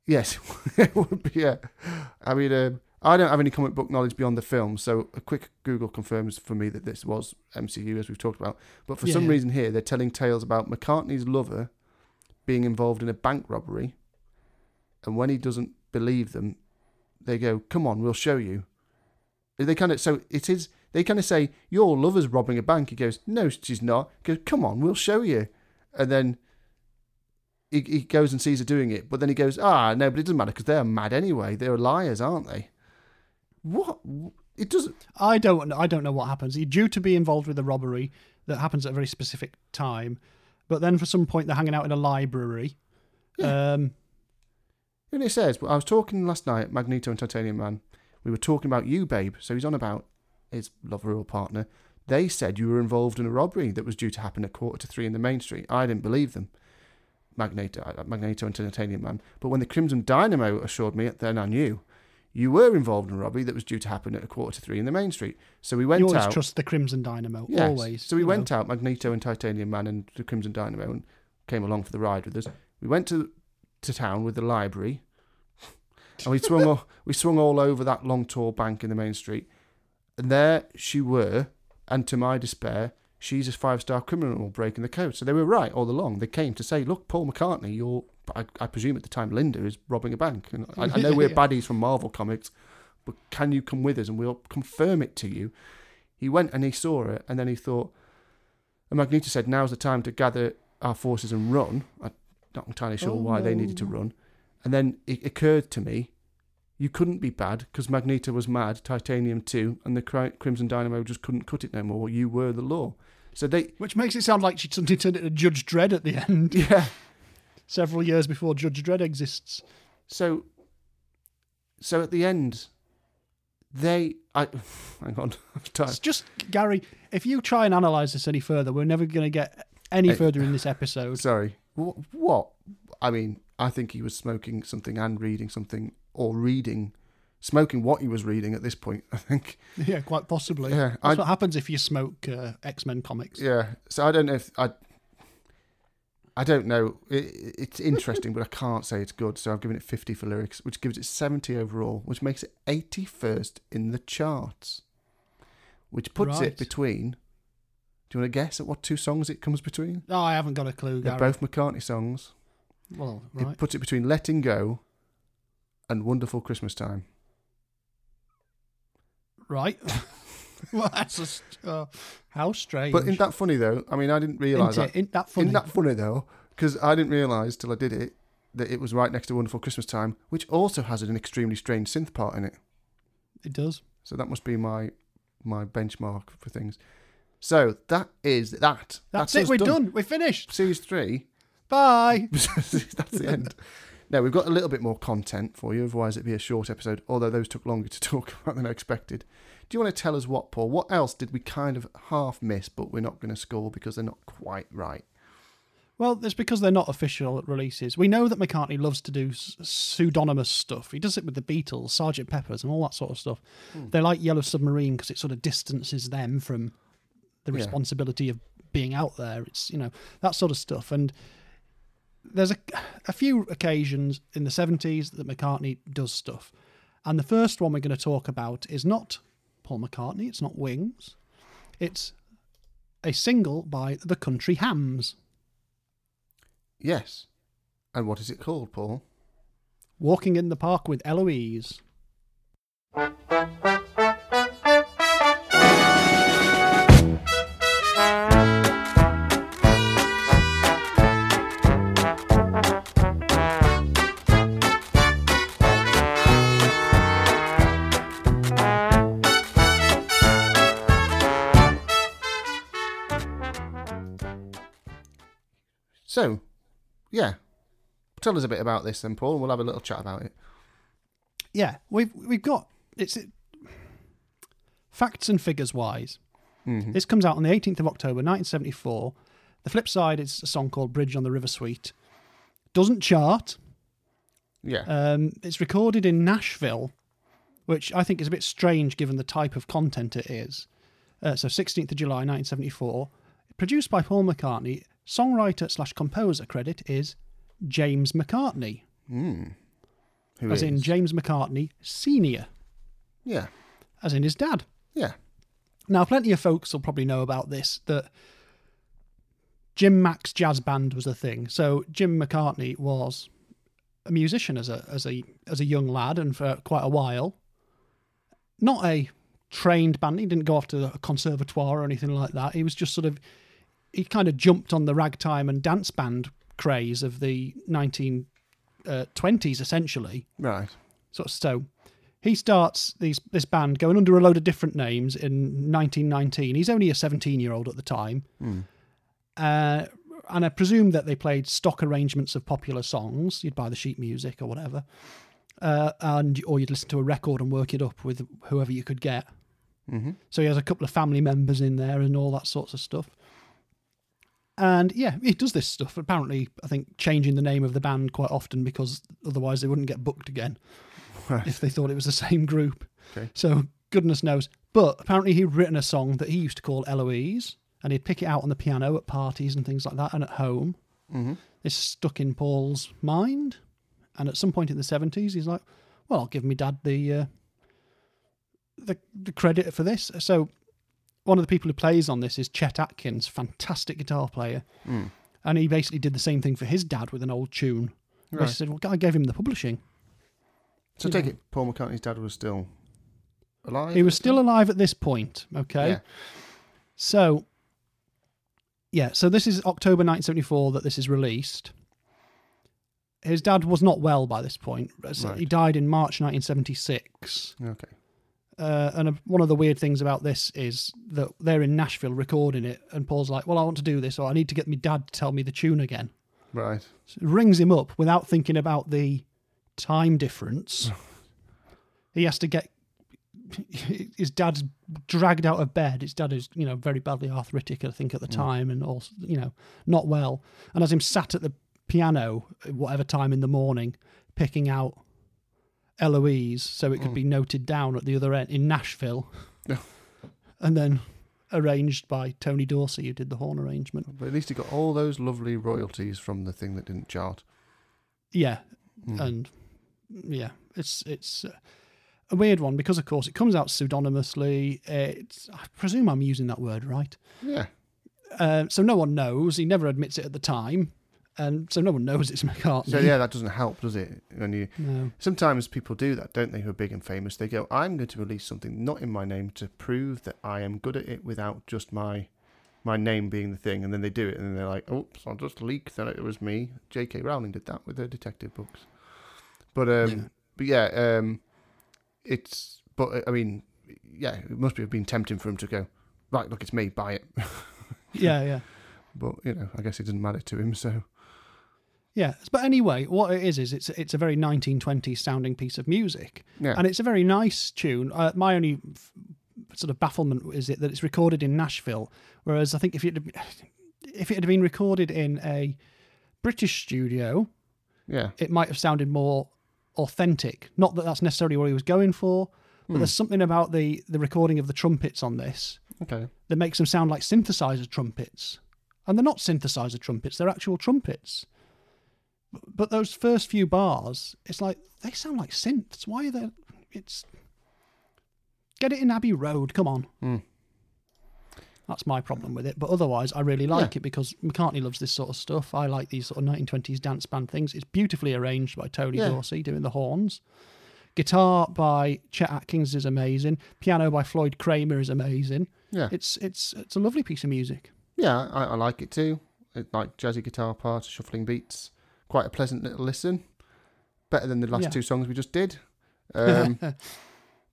Yes, it would be. Yeah, I mean, um, I don't have any comic book knowledge beyond the film, so a quick Google confirms for me that this was MCU, as we've talked about. But for some reason here, they're telling tales about McCartney's lover being involved in a bank robbery, and when he doesn't believe them, they go, "Come on, we'll show you." They kind of so it is. They kind of say, "Your lover's robbing a bank." He goes, "No, she's not." He goes, "Come on, we'll show you," and then he, he goes and sees her doing it, but then he goes, ah, no, but it doesn't matter because they're mad anyway. They're liars, aren't they? What? It doesn't. I don't. I don't know what happens. He's due to be involved with a robbery that happens at a very specific time, but then for some point they're hanging out in a library. Um, And it says, I was talking last night, Magneto and Titanium Man. We were talking about you, babe. So he's on about his lover or partner. They said you were involved in a robbery that was due to happen at quarter to three in the main street. I didn't believe them. Magneto, uh, Magneto and Titanium Man. But when the Crimson Dynamo assured me, then I knew. You were involved in a robbery that was due to happen at a quarter to three in the main street. So we went you always out. trust the Crimson Dynamo. Yes. Always. So we went know. out, Magneto and Titanium Man and the Crimson Dynamo, and came along for the ride with us. We went to to town with the library, and we swung all, we swung all over that long tall bank in the main street. And there she were, and to my despair, she's a five star criminal breaking the code. So they were right all along. They came to say, "Look, Paul McCartney, you're." I, I presume at the time Linda is robbing a bank, and I, I know we're Yeah. baddies from Marvel Comics, but can you come with us and we'll confirm it to you? He went and he saw it, and then he thought, and Magneto said, "Now's the time to gather our forces and run." I'm not entirely sure Oh, why they oh, needed to run, and then it occurred to me, you couldn't be bad because Magneto was mad, Titanium too, and the Crimson Dynamo just couldn't cut it no more. You were the law, so they, Which makes it sound like she suddenly turned into Judge Dredd at the end, yeah. several years before Judge Dredd exists. So, so at the end, they, I, hang on. It's just Garry. If you try and analyze this any further, we're never going to get any further in this episode. Sorry. What? I mean, I think he was smoking something and reading something, or reading, smoking what he was reading at this point. I think. Yeah, quite possibly. Yeah, That's I- what happens if you smoke uh, X Men comics. Yeah. So I don't know if I. I don't know. It, it's interesting, but I can't say it's good. So I've given it 50 for lyrics, which gives it 70 overall, which makes it 81st in the charts, which puts Right. it between. Do you want to guess at what two songs it comes between? Oh, I haven't got a clue, They're Garry. both McCartney songs. Well, right. It puts it between Letting Go and Wonderful Christmas Time. Right. well, that's just, uh, how strange. But isn't that funny though? I mean, I didn't realise Isn't that. Isn't that funny? Isn't that funny though? Because I didn't realise till I did it that it was right next to Wonderful Christmas Time, which also has an extremely strange synth part in it. It does. So that must be my my benchmark for things. So that is that. That's, it. We're done. We're finished. Series three. Bye. That's the end. Now we've got a little bit more content for you, otherwise it'd be a short episode. Although those took longer to talk about than I expected. Do you want to tell us what, Paul? What else did we kind of half miss, but we're not going to score because they're not quite right? Well, it's because they're not official releases. We know that McCartney loves to do pseudonymous stuff. He does it with the Beatles, Sgt. Pepper's, and all that sort of stuff. Hmm. They like Yellow Submarine because it sort of distances them from the Yeah. responsibility of being out there. It's you know that sort of stuff. And there's a a few occasions in the seventies that McCartney does stuff. And the first one we're going to talk about is not Paul McCartney. It's not Wings. It's a single by the Country Hams. Yes. And what is it called, Paul? Walking in the Park with Eloise. So, yeah. Tell us a bit about this then, Paul, and we'll have a little chat about it. Yeah, we've we've got it's facts and figures wise. Mhm. This comes out on the 18th of October 1974. The flip side is a song called Bridge on the River Suite. Doesn't chart. Yeah. Um, it's recorded in Nashville, which I think is a bit strange given the type of content it is. Uh, so 16th of July 1974. Produced by Paul McCartney, songwriter slash composer credit is James McCartney, Hmm. Who as in? James McCartney Senior, Yeah. as in his dad. Yeah. Now, plenty of folks will probably know about this that Jim Mac's jazz band was a thing. So Jim McCartney was a musician as a as a as a young lad, and for quite a while, not a trained band. He didn't go off to a conservatoire or anything like that. He was just sort of he kind of jumped on the ragtime and dance band craze of the nineteen uh, essentially. Right. So, so he starts these this band going under a load of different names in 1919. He's only a 17 year old at the time, uh, and I presume that they played stock arrangements of popular songs. You'd buy the sheet music or whatever, uh, and or you'd listen to a record and work it up with whoever you could get. Mm-hmm. So he has a couple of family members in there and all that sorts of stuff. And yeah, he does this stuff. Apparently, I think changing the name of the band quite often because otherwise they wouldn't get booked again Right. if they thought it was the same group. Okay. So goodness knows. But apparently he'd written a song that he used to call Eloise, and he'd pick it out on the piano at parties and things like that, and at home. Mm-hmm. This stuck in Paul's mind, and at some point in the seventies, he's like, "Well, I'll give me dad the uh, the the credit for this." So one of the people who plays on this is Chet Atkins, fantastic guitar player, Mm. and he basically did the same thing for his dad with an old tune. Right. said, "Well, I gave him the publishing." So Yeah. take it, Paul McCartney's dad was still alive. He was still alive at this point. Okay. Yeah. So, yeah, so this is October 1974 that this is released. His dad was not well by this point. So Right. He died in March 1976. Okay. Uh, and one of the weird things about this is that they're in Nashville recording it, and Paul's like, Well, I want to do this, or I need to get my dad to tell me the tune again. Right. So it rings him up without thinking about the time difference. he has to get his dad's dragged out of bed. His dad is, you know, very badly arthritic, I think, at the time, and also, you know, not well. And as him sat at the piano whatever time in the morning, picking out Eloise so it could be noted down at the other end in Nashville, Yeah. and then arranged by Tony Dorsey, who did the horn arrangement. But at least he got all those lovely royalties from the thing that didn't chart. Yeah, Mm. and yeah, it's it's uh, a weird one because of course it comes out pseudonymously. It's I presume I'm using that word right. yeah. Uh, so no one knows. He never admits it at the time, and so no one knows it's McCartney. So yeah, that doesn't help, does it? When you No. sometimes people do that, don't they? Who are big and famous, they go, "I'm going to release something not in my name to prove that I am good at it without just my my name being the thing," and then they do it, and then they're like, "Oops, I'll just leak that it was me." J.K. Rowling did that with her detective books. But um, Yeah. but yeah, um, it's but I mean, yeah, it must have been tempting for him to go, right, look, it's me, buy it. Yeah, yeah, But you know, I guess it doesn't matter to him, so yeah. But anyway, what it is is it's it's a very 1920s sounding piece of music, yeah, and it's a very nice tune. Uh, my only f- sort of bafflement is it that it's recorded in Nashville, whereas I think if it had, if it had been recorded in a British studio, yeah, it might have sounded more authentic. Not that that's necessarily what he was going for, but Hmm. there's something about the the recording of the trumpets on this okay, that makes them sound like synthesizer trumpets, and they're not synthesizer trumpets; they're actual trumpets. But those first few bars, it's like they sound like synths. Why are they? It's get it in Abbey Road. Come on. Hmm. That's my problem with it. But otherwise, I really like Yeah. it because McCartney loves this sort of stuff. I like these sort of 1920s dance band things. It's beautifully arranged by Tony Yeah. Dorsey doing the horns. Guitar by Chet Atkins is amazing. Piano by Floyd Cramer is amazing. yeah, It's it's it's a lovely piece of music. yeah, I, I like it too. It, like jazzy guitar parts, shuffling beats, quite a pleasant little listen. Better than the last Yeah. two songs we just did. Um,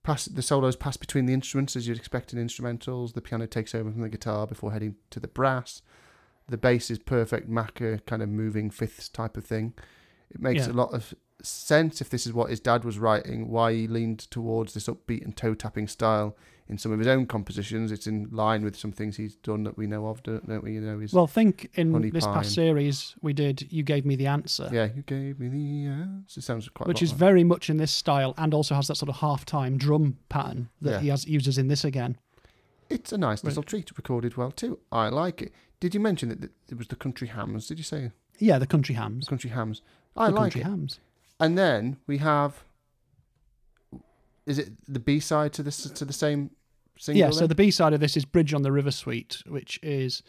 pass the solos pass between the instruments as you'd expect in instrumentals. The piano takes over from the guitar before heading to the brass. The bass is perfect Macca kind of moving fifths type of thing. It makes Yeah. a lot of sense if this is what his dad was writing, why he leaned towards this upbeat and toe tapping style in some of his own compositions. It's in line with some things he's done that we know of, don't, don't we? You know, his Well, think in Honey this Pine. past series we did. You gave me the answer, yeah, you gave me the answer. It sounds quite which is like- very much in this style, and also has that sort of half-time drum pattern that Yeah. he has uses in this again. It's a nice Right. little treat, recorded well too. I like it. Did you mention that it was the country hams? Did you say Yeah, the country hams. country hams? I the like country it. hams. And then we have. Is it the B side to this to the same single? Yeah, so the B side of this is Bridge on the River Suite, which is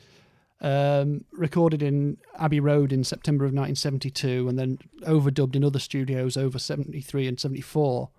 um, recorded in Abbey Road in September of 1972 and then overdubbed in other studios over 73 and 74.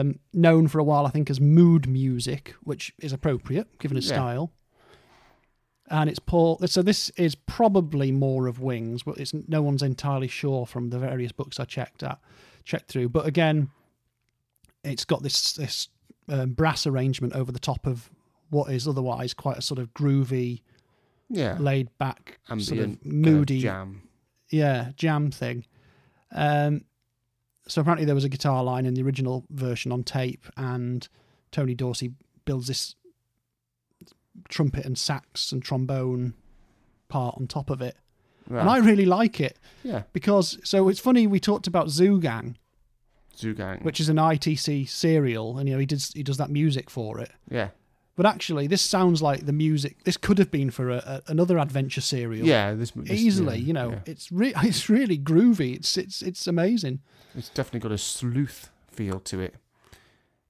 Um, known for a while, I think, as mood music, which is appropriate given his Yeah. style. And it's Paul. So this is probably more of Wings, but it's no one's entirely sure from the various books I checked at, checked through. But again, it's got this this um, brass arrangement over the top of what is otherwise quite a sort of groovy, yeah, laid back, ambient, sort of of moody jam. yeah, jam thing. Um, so apparently there was a guitar line in the original version on tape, and Tony Dorsey builds this trumpet and sax and trombone part on top of it, Right. and I really like it yeah, because. So it's funny we talked about Zoo Gang, Zugang. which is an ITC serial, and you know he does he does that music for it. yeah, But actually, this sounds like the music. This could have been for a, a, another adventure serial. yeah. This, this easily. yeah, you know, yeah. it's re- it's really groovy. It's it's it's amazing. It's definitely got a sleuth feel to it.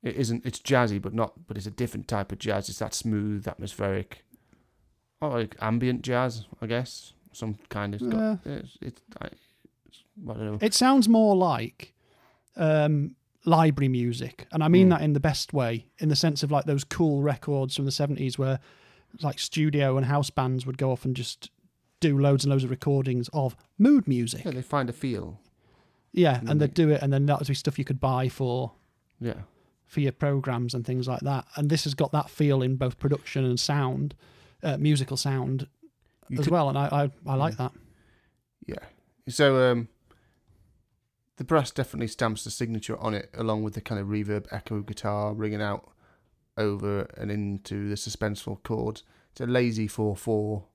It isn't. It's jazzy, but not. But it's a different type of jazz. It's that smooth, atmospheric, or like ambient jazz, I guess. Some kind of. It's, got, it's, it's, I, it's I don't know. It sounds more like um, library music, and I mean Mm. that in the best way, in the sense of like those cool records from the seventies where like studio and house bands would go off and just do loads and loads of recordings of mood music. yeah, they find a feel. Yeah, and Mm. they'd do it, and then that would be stuff you could buy for Yeah, for your programs and things like that. And this has got that feel in both production and sound, uh, musical sound You as could- well, and I I, I like that. Yeah. So um, the brass definitely stamps the signature on it, along with the kind of reverb echo guitar ringing out over and into the suspenseful chords. It's a lazy four four,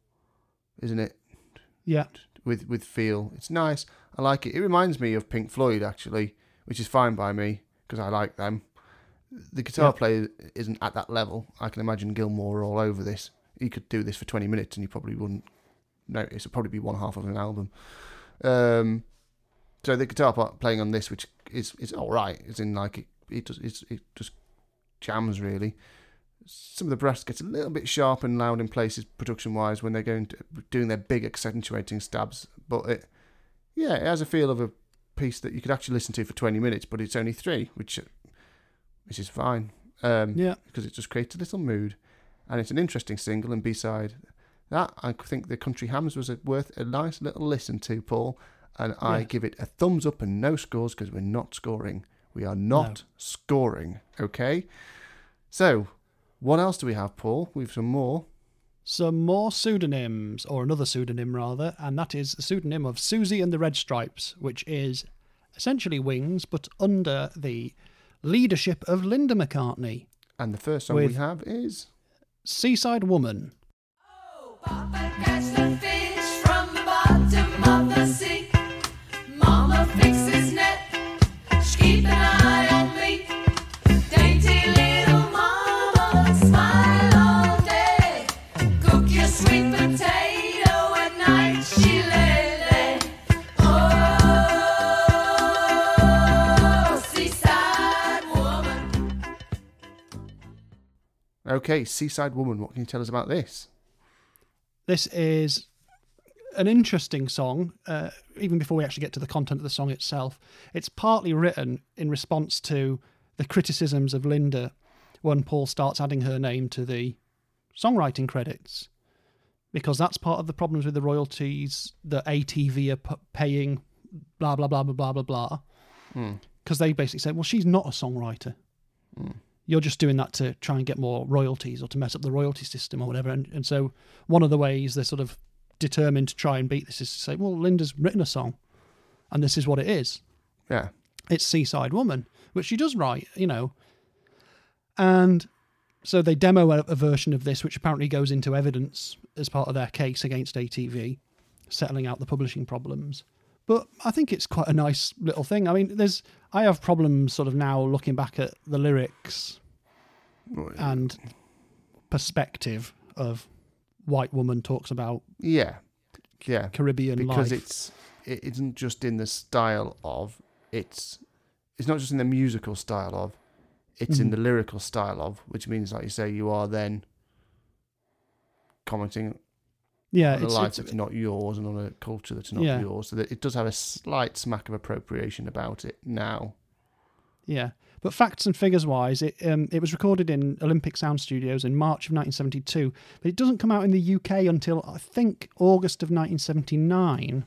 isn't it? Yeah, With with feel, it's nice. I like it. It reminds me of Pink Floyd actually, which is fine by me because I like them. The guitar Yeah. player isn't at that level. I can imagine Gilmour all over this. He could do this for twenty minutes and you probably wouldn't notice. It'd probably be one half of an album. Um, so the guitar part playing on this, which is is all right. It's in like it, it does it just jams really. Some of the brass gets a little bit sharp and loud in places production wise when they're going to doing their big accentuating stabs, but it yeah it has a feel of a piece that you could actually listen to for twenty minutes, but it's only three, which which is fine. Um, yeah. because it just creates a little mood, and it's an interesting single and B side. That I think the Country Hams was a, worth a nice little listen to, Paul, and I give it a thumbs up and no scores because we're not scoring. We are not scoring. Okay, so what else do we have, Paul? We've some more. some more pseudonyms, or another pseudonym rather, and that is the pseudonym of Susie and the Red Stripes, which is essentially Wings, but under the leadership of Linda McCartney. And the first song we have is Seaside Woman. Papa okay, Seaside Woman. What can you tell us about this? This is an interesting song, uh, even before we actually get to the content of the song itself. It's partly written in response to the criticisms of Linda when Paul starts adding her name to the songwriting credits, because that's part of the problems with the royalties that ATV are p- paying, blah, blah, blah, blah, blah, blah, blah. Hmm. Because they basically said, well, she's not a songwriter. You're just doing that to try and get more royalties or to mess up the royalty system or whatever. And, and so one of the ways they're sort of determined to try and beat this is to say, well, Linda's written a song and this is what it is. Yeah. It's Seaside Woman, which she does write, you know. And so they demo a, a version of this, which apparently goes into evidence as part of their case against ATV, settling out the publishing problems. But I think it's quite a nice little thing. I mean, there's I have problems sort of now looking back at the lyrics and perspective of white woman talks about Yeah. Yeah. Caribbean because life. it's it isn't just in the style of it's it's not just in the musical style of it's in Mhm. the lyrical style of which means like you say you are then commenting yeah, on a it's, life it's that's not yours and on a culture that's not Yeah. yours so that it does have a slight smack of appropriation about it now Yeah, but facts and figures wise, it um, it was recorded in Olympic Sound Studios in March of 1972, but it doesn't come out in the UK until I think August of 1979.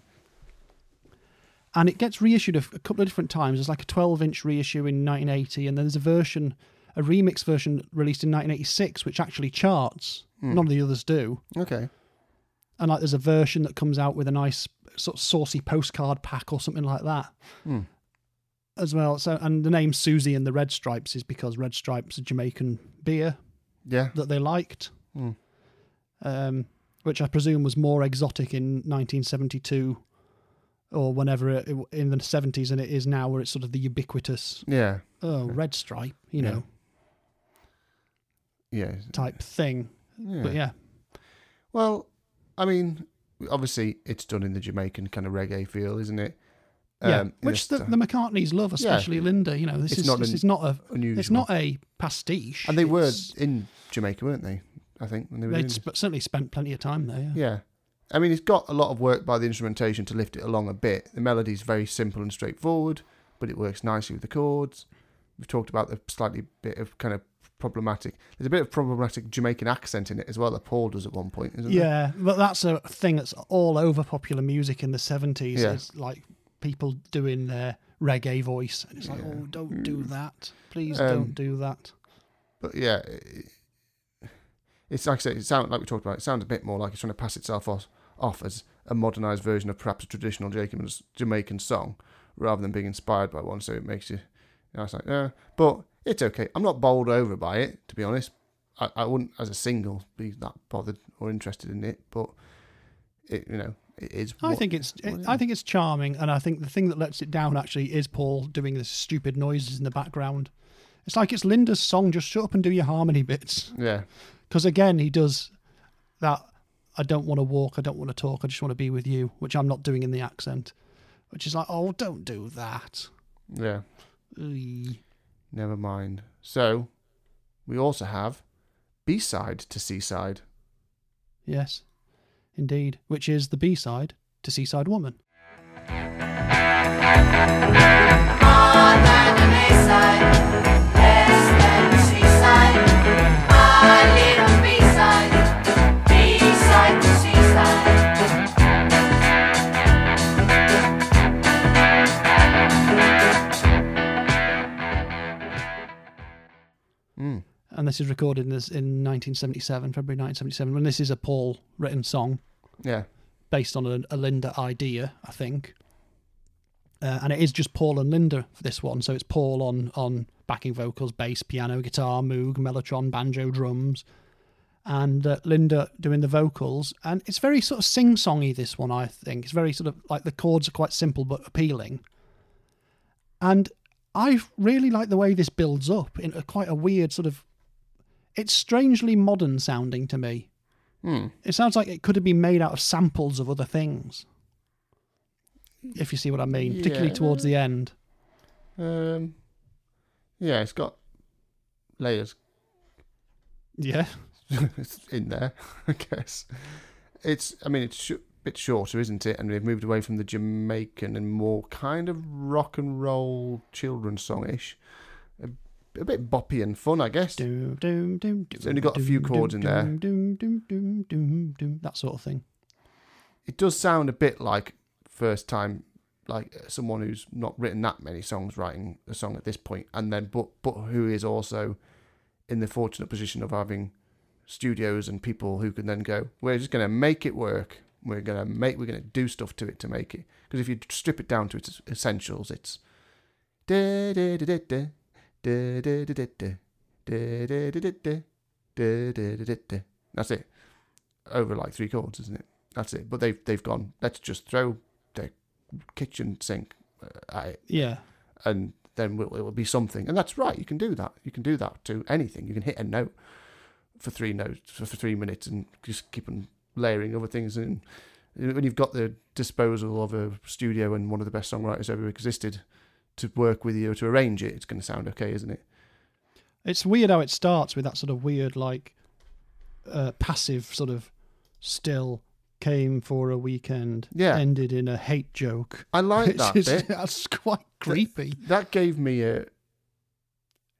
And it gets reissued a, a couple of different times. There's like a 12 inch reissue in 1980, and then there's a version, a remix version released in 1986, which actually charts. Hmm. None of the others do. okay And like there's a version that comes out with a nice sort of saucy postcard pack or something like that Hmm. As well. So, and the name Susie and the Red Stripes is because Red Stripes a Jamaican beer yeah that they liked, Hmm. um, which I presume was more exotic in 1972 or whenever it, in the 70s than it is now, where it's sort of the ubiquitous yeah oh Red Stripe, you Yeah. know, yeah type thing. yeah. But yeah, Well, I mean, obviously it's done in the Jamaican kind of reggae feel, isn't it? Yeah, Um, which the, the McCartneys love, especially Linda. You know, this It's is not this an is not a unusual. it's not a pastiche, and they were in Jamaica, weren't they? I think when they were They'd sp- certainly spent plenty of time there. Yeah. Yeah. I mean, it's got a lot of work by the instrumentation to lift it along a bit. The melody's very simple and straightforward, but it works nicely with the chords. We've talked about the slightly bit of kind of problematic. There's a bit of problematic Jamaican accent in it as well that Paul does at one point, isn't there? Yeah, but that's a thing that's all over popular music in the 70s. Yeah. It's like people doing their reggae voice. And it's like, Yeah. oh, don't do that. Please Um, don't do that. But yeah, it, it's like I said, it sounds like we talked about. It sounds a bit more like it's trying to pass itself off, off as a modernized version of perhaps a traditional Jamaican Jamaican song, rather than being inspired by one. So it makes you, you know, it's like, uh, but it's okay. I'm not bowled over by it, to be honest. I, I wouldn't, as a single, be that bothered or interested in it. But it, you know, it is. I think it's it I think it's charming, and I think the thing that lets it down actually is Paul doing the stupid noises in the background. It's like it's Linda's song. Just shut up and do your harmony bits. Yeah, Because again, he does that. I don't want to walk. I don't want to talk. I just want to be with you, which I'm not doing in the accent. Which is like, oh, don't do that. yeah. Eey. Never mind. So, we also have B side to Seaside. Yes, indeed. Which is the B side to Seaside Woman. Seaside. And this is recorded in, this, in 1977, February 1977. And this is a Paul written song Yeah. based on a, a Linda idea, I think. Uh, and it is just Paul and Linda for this one. So it's Paul on on backing vocals, bass, piano, guitar, moog, mellotron, banjo, drums, and uh, Linda doing the vocals. And it's very sort of sing songy. This one, I think, it's very sort of like the chords are quite simple but appealing. And I really like the way this builds up in a quite a weird sort of. It's strangely modern sounding to me. Hmm. It sounds like it could have been made out of samples of other things. If you see what I mean, particularly Yeah. towards the end. Um. Yeah, it's got layers Yeah. It's in there, I guess. It's. I mean, it's sh- a bit shorter, isn't it? And they've moved away from the Jamaican and more kind of rock and roll children's songish. A, bit boppy and fun, I guess. Doom, doom, doom, It's only got a few chords in there. That sort of thing. It does sound a bit like first time, like uh, someone who's not written that many songs writing a song at this point, and then but but who is also in the fortunate position of having studios and people who can then go, we're just going to make it work. We're gonna make. We're gonna do stuff to it to make it. Because if you strip it down to its essentials, it's da da da that's it. Over like three chords, isn't it? That's it. But they've they've gone. Let's just throw the kitchen sink uh, at it. Yeah. And then it will be something, and that's right. You can do that. You can do that to anything. You can hit a note for three notes for, three minutes and just keep on layering other things. And when you've got the disposal of a studio and one of the best songwriters ever existed, to work with you to arrange it, it's going to sound okay, isn't it? It's weird how it starts with that sort of weird, like, uh, passive sort of still came for a weekend, Yeah. ended in a hate joke. I like that just- bit. That's quite creepy. That gave me a A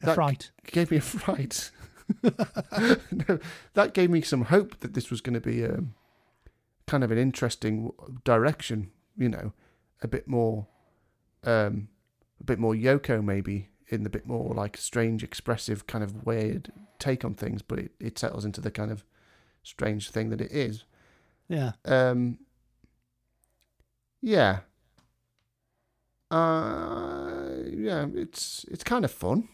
that- fright. gave me a fright. no, that gave me some hope that this was going to be a kind of an interesting direction. You know, a bit more, um, a bit more Yoko maybe in the bit more like strange, expressive kind of weird take on things, but it, it settles into the kind of strange thing that it is. Yeah. Um, yeah. Uh, yeah, it's it's kind of fun.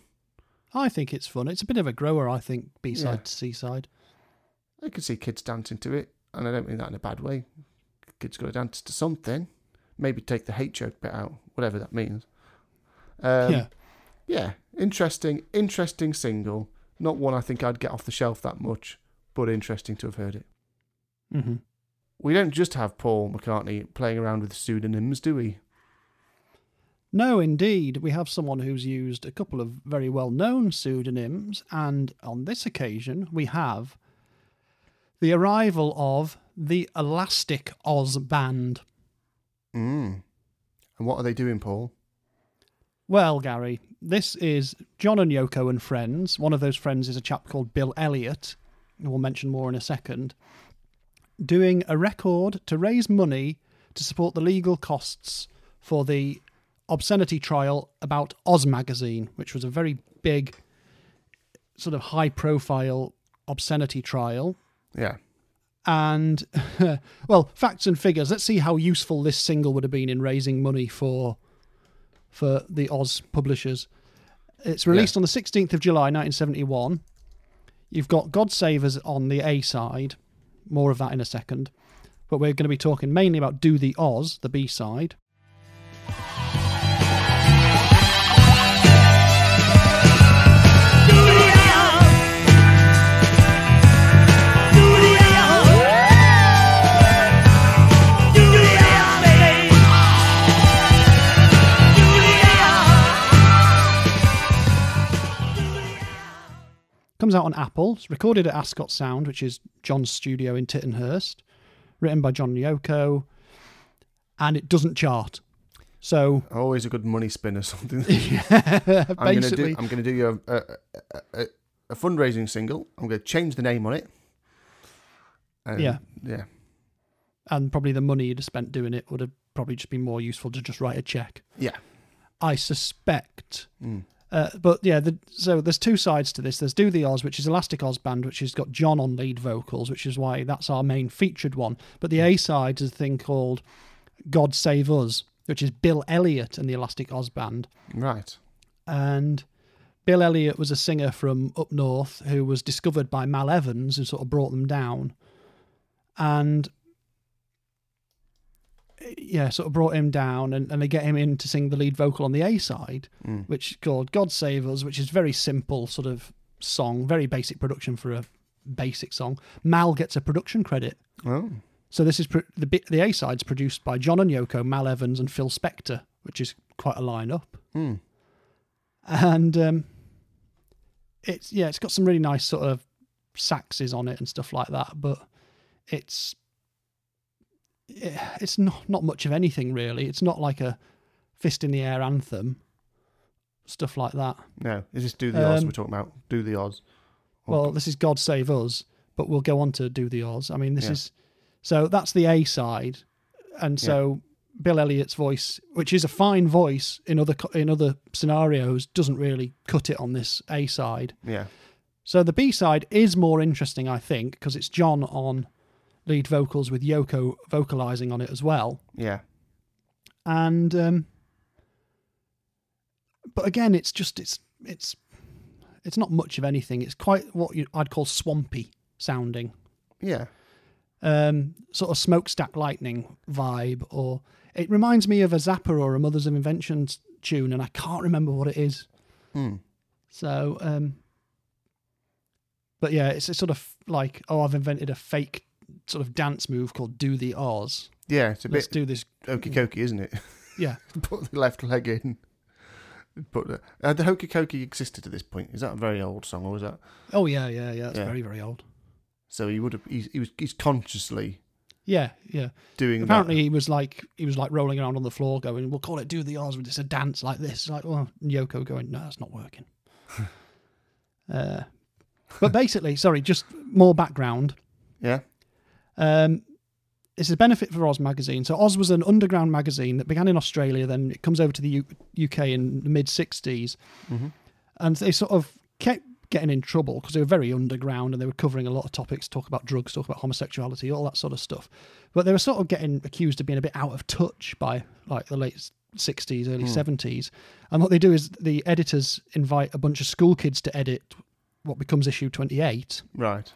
I think it's fun. It's a bit of a grower, I think, B side Yeah. to Seaside. I can see kids dancing to it, and I don't mean that in a bad way. Kids got to dance to something. Maybe take the hate joke bit out, whatever that means. Um, yeah. yeah, interesting, interesting single. Not one I think I'd get off the shelf that much, but interesting to have heard it. hmm We don't just have Paul McCartney playing around with pseudonyms, do we? No, indeed. We have someone who's used a couple of very well known pseudonyms, and on this occasion, we have the arrival of the Elastic Oz Band. Mm. And what are they doing, Paul? Well, Garry, this is John and Yoko and friends. One of those friends is a chap called Bill Elliott, who we'll mention more in a second, doing a record to raise money to support the legal costs for the obscenity trial about Oz Magazine, which was a very big, sort of high profile obscenity trial. Yeah. And, well, facts and figures. Let's see how useful this single would have been in raising money for for the Oz publishers. It's released on the 16th of July 1971. You've got God Save Us on the A side. More of that in a second. But we're going to be talking mainly about Do the Oz, the B side. Comes out on Apple. It's recorded at Ascot Sound, which is John's studio in Tittenhurst. Written by John Yoko. And it doesn't chart. So Always a good money spin or something. I'm gonna basically, do. I'm do you a, a, a, a, fundraising single. I'm gonna change the name on it. And, Yeah. Yeah. and probably the money you'd have spent doing it would have probably just been more useful to just write a check. Yeah. I suspect. Mm. Uh, but yeah, the, so there's two sides to this. There's Do the Oz, which is Elastic Oz Band, which has got John on lead vocals, which is why that's our main featured one. But the A side is a thing called God Save Us, which is Bill Elliott and the Elastic Oz Band. Right. And Bill Elliott was a singer from up north who was discovered by Mal Evans, who sort of brought them down. And yeah, sort of brought him down, and, and they get him in to sing the lead vocal on the A side, Mm. which is called God Save Us, which is very simple sort of song, very basic production for a basic song. Mal gets a production credit. Oh. So this is pro- the bit the A side's produced by John and Yoko, Mal Evans, and Phil Spector, which is quite a lineup. Mm. And um, it's yeah, it's got some really nice sort of saxes on it and stuff like that, but it's it- it's not not much of anything really. It's not like a fist in the air anthem, stuff like that. No. Is this do the Oz Um, we're talking about? Do the Oz. Or- Well, this is God Save Us, but we'll go on to do the Oz. I mean, this Yeah. is so that's the A side, and so Bill Elliott's voice, which is a fine voice in other in other scenarios, doesn't really cut it on this A side. yeah. So the B side is more interesting, I think, because it's John on lead vocals with Yoko vocalizing on it as well. Yeah. And um, but again, it's just it's it's it's not much of anything. It's quite what you, I'd call swampy sounding, Yeah. um, sort of smokestack lightning vibe, or it reminds me of a Zappa or a Mothers of Invention tune, and I can't remember what it is. Hmm. So, um, but yeah, it's a sort of like, oh, I've invented a fake sort of dance move called "Do the Oz." Yeah, it's a Let's bit do this. okey cokey, isn't it? Yeah, Put the left leg in. Put the, uh, the hokey cokey existed at this point. Is that a very old song, or was that? oh yeah, yeah, yeah. It's Yeah. very, very old. So he would have. He's, he was. He's consciously Yeah, yeah. doing. Apparently, he was like he was like rolling around on the floor, going, "We'll call it "Do the Oz," with it's a dance like this." Like, well, and Yoko going, "No, that's not working." uh, but basically, sorry, just more background. That. Um, it's a benefit for Oz magazine. So Oz was an underground magazine that began in Australia, then it comes over to the U- UK in the mid '60s, Yeah. hmm and they sort of kept getting in trouble because they were very underground and they were covering a lot of topics, talk about drugs, talk about homosexuality, all that sort of stuff. But they were sort of getting accused of being a bit out of touch by like the late 60s, early Hmm. 70s. And what they do is the editors invite a bunch of school kids to edit what becomes issue 28 Right.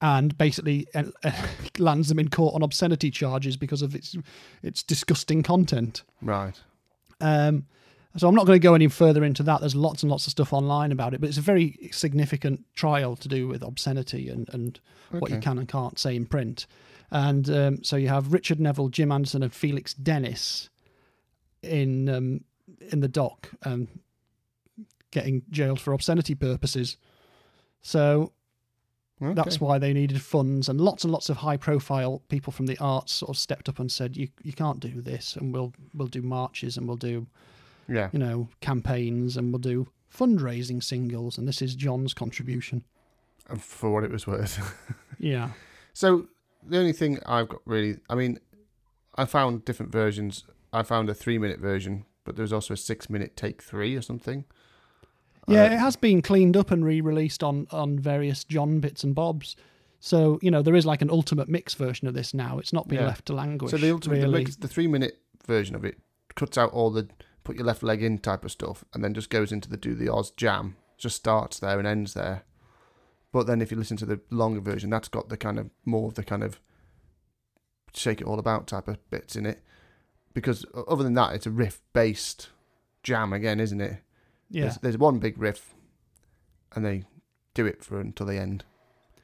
And basically uh, lands them in court on obscenity charges because of its its disgusting content. Right. Um, so I'm not going to go any further into that. There's lots and lots of stuff online about it, but it's a very significant trial to do with obscenity and, and what you can and can't say in print. And um, so you have Richard Neville, Jim Anderson, and Felix Dennis in um, in the dock, um, getting jailed for obscenity purposes. So Okay. that's why they needed funds, and lots and lots of high-profile people from the arts sort of stepped up and said, "You you can't do this, and we'll we'll do marches, and we'll do Yeah. you know campaigns, and we'll do fundraising singles." And this is John's contribution. And for what it was worth. Yeah, So the only thing I've got really, I mean, I found different versions. I found a three-minute version, but there was also a six-minute take three or something. Yeah, Uh, it has been cleaned up and re-released on on various John bits and bobs. So you know there is like an ultimate mix version of this now. It's not been Yeah. left to languish. So the ultimate, really. the, the three-minute version of it cuts out all the put your left leg in type of stuff, and then just goes into the do the Oz jam. Just starts there and ends there. But then if you listen to the longer version, that's got the kind of more of the kind of shake it all about type of bits in it. Because other than that, it's a riff based jam again, isn't it? Yeah, There's, there's one big riff, and they do it for until the end.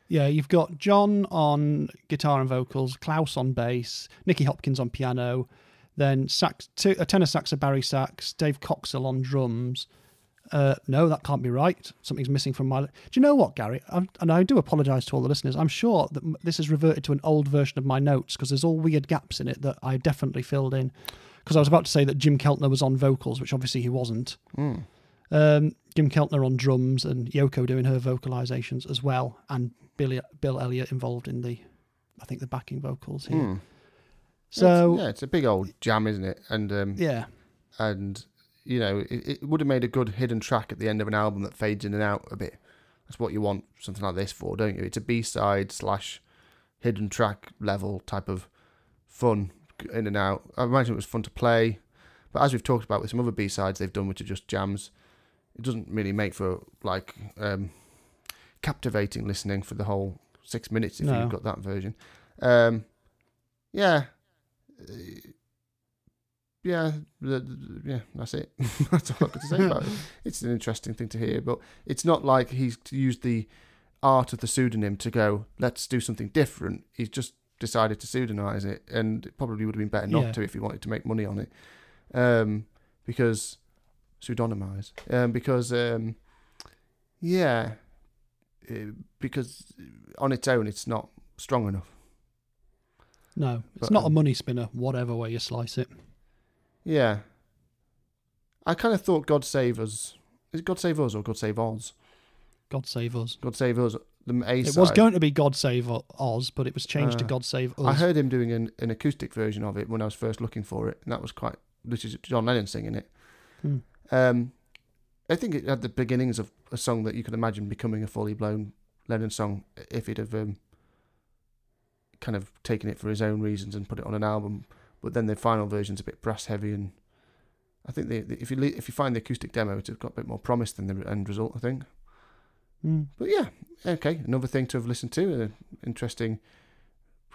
Yeah, you've got John on guitar and vocals, Klaus on bass, Nicky Hopkins on piano, then sax, two, a tenor sax, a Barry sax, Dave Coxell on drums. Uh, no, that can't be right. Something's missing from my. Do you know what, Gary? I'm, and I do apologise to all the listeners. I'm sure that this has reverted to an old version of my notes because there's all weird gaps in it that I definitely filled in. Because I was about to say that Jim Keltner was on vocals, which obviously he wasn't. Mm. Um, Jim Keltner on drums and Yoko doing her vocalizations as well, and Billy, Bill Elliott involved in the, I think the backing vocals here. Mm. So it's, yeah, it's a big old jam, isn't it? And um, yeah, and you know it, it would have made a good hidden track at the end of an album that fades in and out a bit. That's what you want something like this for, don't you? It's a B side slash hidden track level type of fun in and out. I imagine it was fun to play, but as we've talked about with some other B sides they've done, which are just jams, it doesn't really make for like um, captivating listening for the whole six minutes if No. you've got that version. Um, yeah, yeah, the, the- yeah. That's it. that's all I've got to say about it. It's an interesting thing to hear, but it's not like he's used the art of the pseudonym to go. Let's do something different. He's just decided to pseudonymize it, and it probably would have been better not Yeah. to if he wanted to make money on it, um, because pseudonymize, um, because um, yeah, uh, because on its own it's not strong enough. no, it's But, not a um, money spinner, whatever way you slice it. Yeah. I kind of thought God Save Us. Is it God Save Us or God Save Oz? God save us. God Save Us, the A It side. was going to be God save Oz, but it was changed to Uh, God save us. I heard him doing an, an acoustic version of it when I was first looking for it, and that was quite. This is John Lennon singing it. Hmm. Um, I think it had the beginnings of a song that you could imagine becoming a fully blown Lennon song if he'd have um, kind of taken it for his own reasons and put it on an album. But then the final version's a bit brass heavy, and I think the, the, if you if you find the acoustic demo, it's got a bit more promise than the end result. I think. Mm. But yeah, okay, another thing to have listened to, an interesting,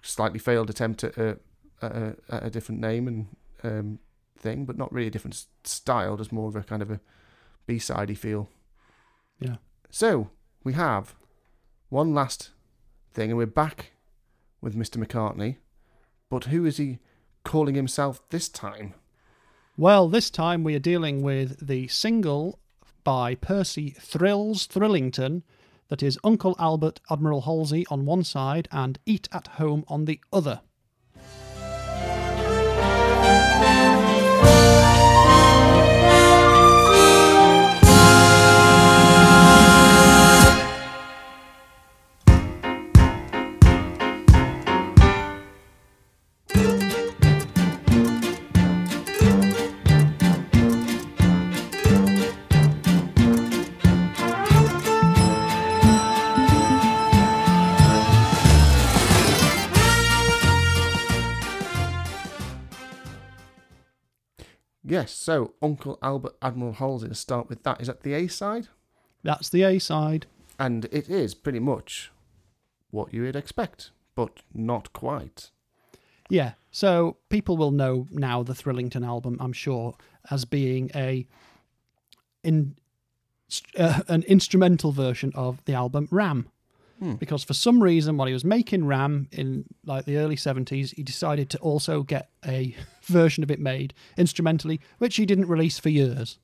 slightly failed attempt at a, at a, at a different name and um, thing, but not really a different style, just more of a kind of a B-sidey feel. Yeah. So we have one last thing, and we're back with Mr. McCartney, but who is he calling himself this time? Well, this time we are dealing with the single by Percy Thrills Thrillington that is Uncle Albert Admiral Halsey on one side and Eat at Home on the other. Yes, so Uncle Albert Admiral Halsey. Start with that. Is that the A side? That's the A side. And it is pretty much what you would expect, but not quite. Yeah, so people will know now the Thrillington album, I'm sure, as being a in uh, an instrumental version of the album Ram. Hmm. Because for some reason, while he was making Ram in like the early 70s, he decided to also get a version of it made instrumentally, which he didn't release for years.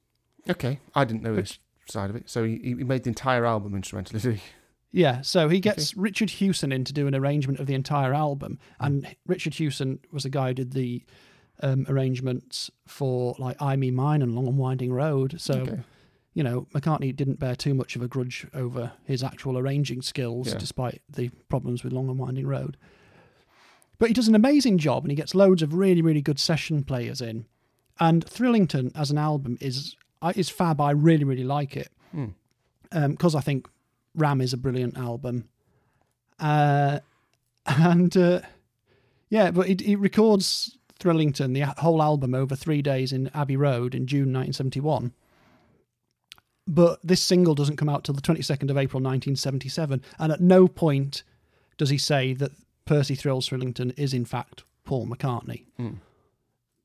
Okay, I didn't know this side of it. So he, he made the entire album instrumentally, did he? Yeah, so he gets Richard Hewson in to do an arrangement of the entire album, and Richard Hewson was the guy who did the um, arrangements for like "I Me Mine" and "Long and Winding Road." So, Okay. You know, McCartney didn't bear too much of a grudge over his actual arranging skills, Yeah. despite the problems with "Long and Winding Road." But he does an amazing job, and he gets loads of really, really good session players in. And Thrillington as an album is is fab. I really, really like it because I think Ram is a brilliant album. Uh, and uh, yeah, but he records Thrillington, the whole album, over three days in Abbey Road in June 1971. But this single doesn't come out till the 22nd of April 1977. And at no point does he say that Percy Thrills Thrillington is, in fact, Paul McCartney. Hmm.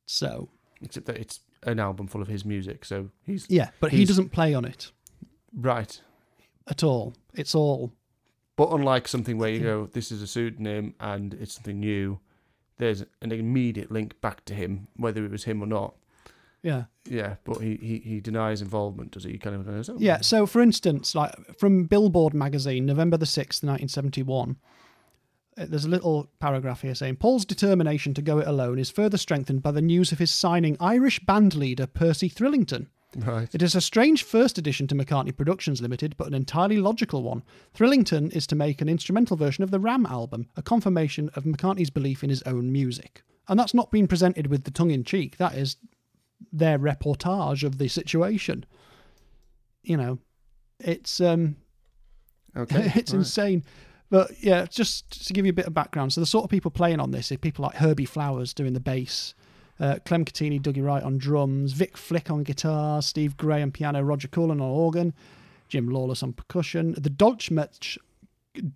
So, Except that it's an album full of his music, so he's yeah, but he doesn't play on it right. at all. It's all But unlike something where you go, this is a pseudonym and it's something new, there's an immediate link back to him, whether it was him or not. Yeah. Yeah, but he, he, he denies involvement, does he? He kind of goes, oh, Yeah. So, for instance, like from Billboard magazine, November the sixth, nineteen seventy-one. uh, There's a little paragraph here saying Paul's determination to go it alone is further strengthened by the news of his signing Irish band leader Percy Thrillington. Right. It is a strange first addition to McCartney Productions Limited, but an entirely logical one. Thrillington is to make an instrumental version of the Ram album, a confirmation of McCartney's belief in his own music. And that's not been presented with the tongue in cheek, that is their reportage of the situation. You know, it's um Okay. it's right. insane. But yeah, just to give you a bit of background, so the sort of people playing on this are people like Herbie Flowers doing the bass, uh, Clem Cattini, Dougie Wright on drums, Vic Flick on guitar, Steve Gray on piano, Roger Coulam on organ, Jim Lawless on percussion, the Dolchmech,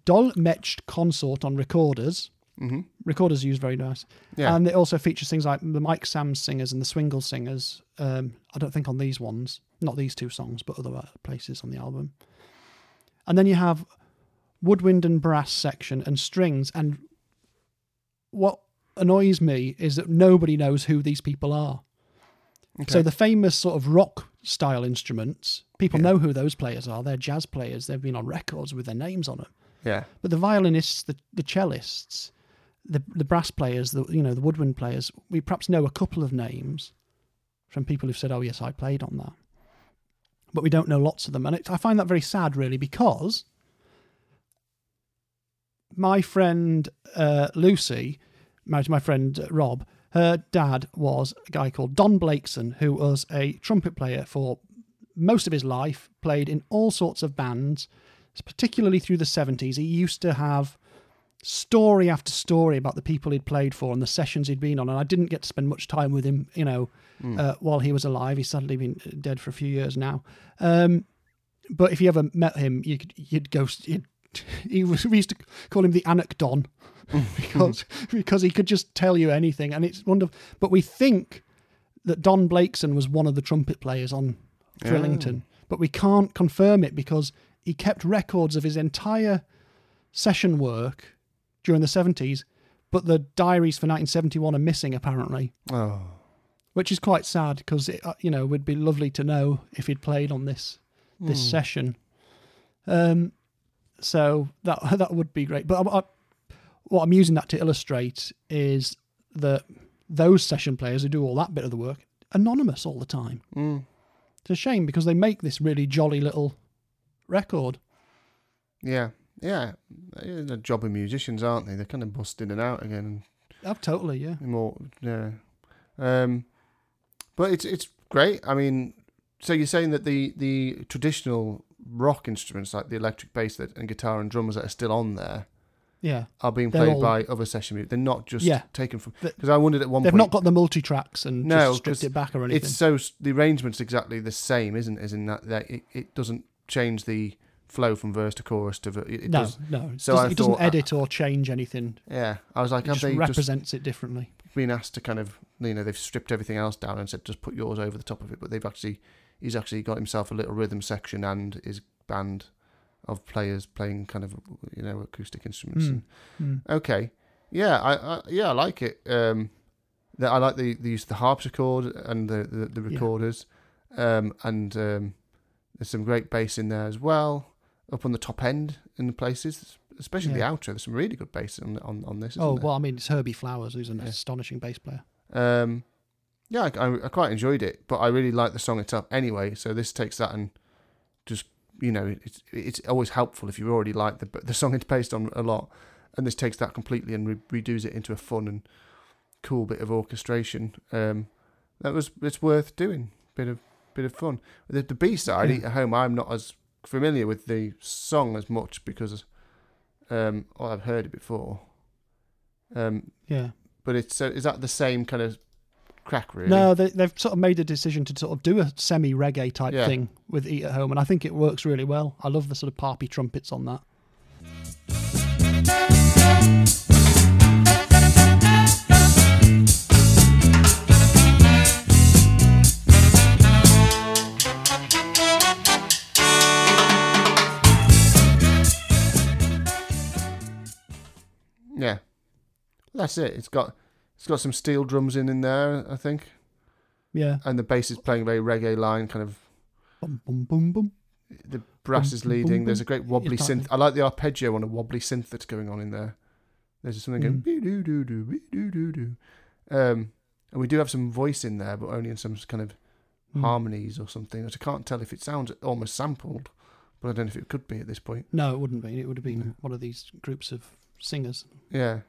Dolmetsch consort on recorders. Hmm Recorders used very nice. Yeah. And it also features things like the Mike Sammes singers and the Swingle singers. Um, I don't think on these ones, not these two songs, but other uh, places on the album. And then you have woodwind and brass section and strings. And what annoys me is that nobody knows who these people are. So the famous sort of rock style instruments, people Yeah. know who those players are. They're jazz players. They've been on records with their names on them. yeah. But the violinists, the, the cellists, the the brass players, the you know the woodwind players, we perhaps know a couple of names from people who've said, "Oh yes, I played on that," but we don't know lots of them, and it, I find that very sad, really, because my friend uh, Lucy, married to my friend uh, Rob, her dad was a guy called Don Blakeson, who was a trumpet player for most of his life, played in all sorts of bands particularly through the 70s, he used to have story after story about the people he'd played for and the sessions he'd been on. And I didn't get to spend much time with him, you know, uh, while he was alive. He's sadly been dead for a few years now. Um, but if you ever met him, you could, you'd go. You'd, he was. We used to call him the Anacdon because because he could just tell you anything, and it's wonderful. But we think that Don Blakeson was one of the trumpet players on Thrillington, but we can't confirm it because he kept records of his entire session work during the seventies, but the diaries for 1971 are missing apparently Oh, which is quite sad because it, uh, you know, would be lovely to know if he'd played on this this session. Um, so that that would be great. But I, I, what I'm using that to illustrate is that those session players who do all that bit of the work anonymous all the time. mm. It's a shame because they make this really jolly little record. yeah, yeah. They're the job of musicians, aren't they? They're kind of bust in and out again. Oh, totally, yeah. More, yeah. Um, but it's it's great. I mean, so you're saying that the the traditional rock instruments like the electric bass that, and guitar and drums that are still on there Yeah, are being They're played all- by other session music. They're not just Yeah. taken from because I wondered at one point. they've point not got the multi tracks and No, just stripped it back or anything. it's so the arrangement's exactly the same, isn't it? As in that, that it, it doesn't change the flow from verse to chorus to ver- it, no, does. no. So doesn't, it doesn't uh, edit or change anything. Yeah, I was like, It just they just represents it differently. Being asked to kind of you know they've stripped everything else down and said just put yours over the top of it, but they've actually he's actually got himself a little rhythm section and his band of players playing kind of you know acoustic instruments. Mm. Mm. Okay, yeah, I, I yeah I like it. Um, that I like the the use of the harpsichord and the the, the Yeah. recorders, um, and um, there's some great bass in there as well. Up on the top end in the places, especially Yeah. the outro. There's some really good bass on on, on this. Isn't Oh there? well, I mean, it's Herbie Flowers, who's an Yeah. astonishing bass player. Um, yeah, I, I, I quite enjoyed it, but I really like the song itself anyway. So this takes that and just you know it's it's always helpful if you already like the the song it's based on a lot, and this takes that completely and re- redoes it into a fun and cool bit of orchestration. Um, that was it's worth doing. Bit of bit of fun. The, the B side, Yeah. At Home, I'm not as familiar with the song as much because um, well, I've heard it before. Um, Yeah. but it's uh, is that the same kind of crack really? No, they, they've sort of made a decision to sort of do a semi reggae type Yeah. thing with Eat at Home, and I think it works really well. I love the sort of parpy trumpets on that. Yeah, that's it. It's got it's got some steel drums in in there, I think, Yeah. and the bass is playing a very reggae line. Kind of Boom, boom, boom, boom. the brass is leading. There's a great wobbly synth. I like the arpeggio on a wobbly synth that's going on in there. There's something going Mm. doo doo doo doo doo doo doo. Um, and we do have some voice in there, but only in some kind of Mm. harmonies or something. Which I can't tell if it sounds almost sampled, but I don't know if it could be at this point. No, it wouldn't be. It would have been No. one of these groups of singers. Yeah.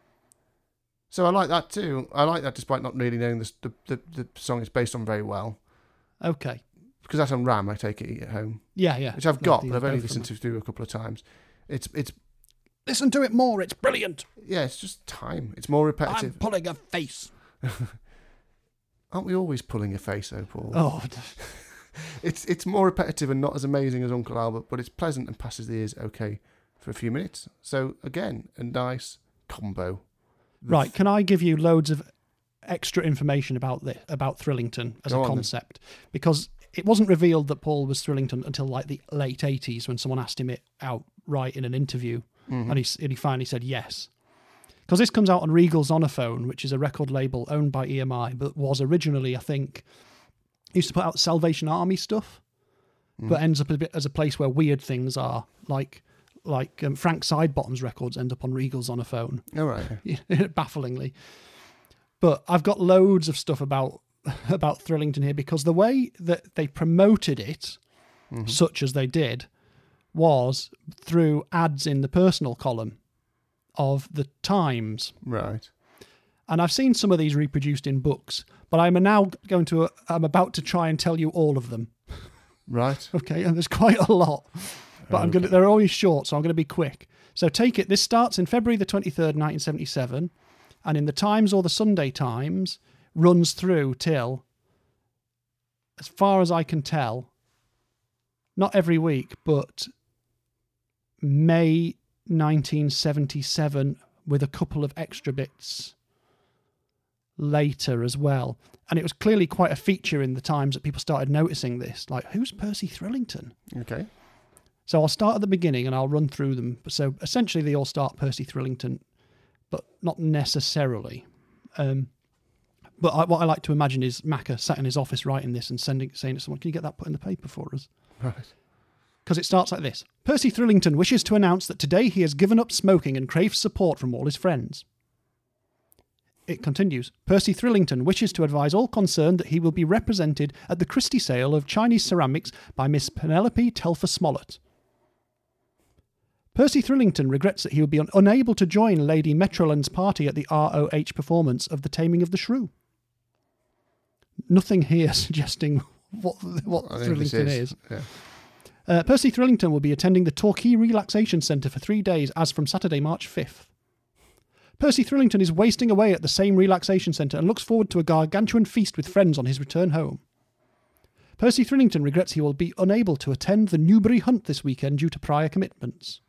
So I like that too. I like that despite not really knowing the the, the, the song it's based on very well. Okay. Because that's on RAM, I take it at home, Yeah, yeah. which I've got, but I've only listened to through a couple of times. It's it's Listen to it more. It's brilliant. yeah, it's just time. It's more repetitive. I'm pulling a face. Aren't we always pulling a face, though, Paul? Oh, It's it's more repetitive and not as amazing as Uncle Albert, but it's pleasant and passes the ears okay for a few minutes. So again, a nice combo. Right. Can I give you loads of extra information about this about Thrillington as Go a on then. concept? Because it wasn't revealed that Paul was Thrillington until like the late '80s when someone asked him it outright in an interview, Mhm. and he and he finally said yes. Because this comes out on Regal Zonophone, which is a record label owned by EMI, but was originally, I think, used to put out Salvation Army stuff, Mm. but ends up a bit as a place where weird things are, like like um, Frank Sidebottom's records end up on Regal Zonophone All right. bafflingly. But I've got loads of stuff about about Thrillington here because the way that they promoted it, Mhm. such as they did, was through ads in the personal column of the Times. Right. And I've seen some of these reproduced in books, but I'm now going to I'm about to try and tell you all of them. Right. Okay, and there's quite a lot, but I'm gonna they're always short, so I'm going to be quick. So take it, this starts in February the 23rd, 1977, and in the Times or the Sunday Times runs through till, as far as I can tell, not every week, but May 1977 with a couple of extra bits later as well. And it was clearly quite a feature in the Times that people started noticing this. Like, who's Percy Thrillington? Okay. So I'll start at the beginning and I'll run through them. So essentially, they all start Percy Thrillington, but not necessarily. Um, but I, what I like to imagine is Macca sat in his office writing this and sending, saying to someone, "Can you get that put in the paper for us?" Right. Because it starts like this: Percy Thrillington wishes to announce that today he has given up smoking and craves support from all his friends. It continues. Percy Thrillington wishes to advise all concerned that he will be represented at the Christie sale of Chinese ceramics by Miss Penelope Telfer Smollett. Percy Thrillington regrets that he will be un- unable to join Lady Metroland's party at the ROH performance of The Taming of the Shrew. Nothing here suggesting what what I think this Thrillington is. is. Yeah. Uh, Percy Thrillington will be attending the Torquay Relaxation Centre for three days as from Saturday, March 5th. Percy Thrillington is wasting away at the same relaxation centre and looks forward to a gargantuan feast with friends on his return home. Percy Thrillington regrets he will be unable to attend the Newbury Hunt this weekend due to prior commitments.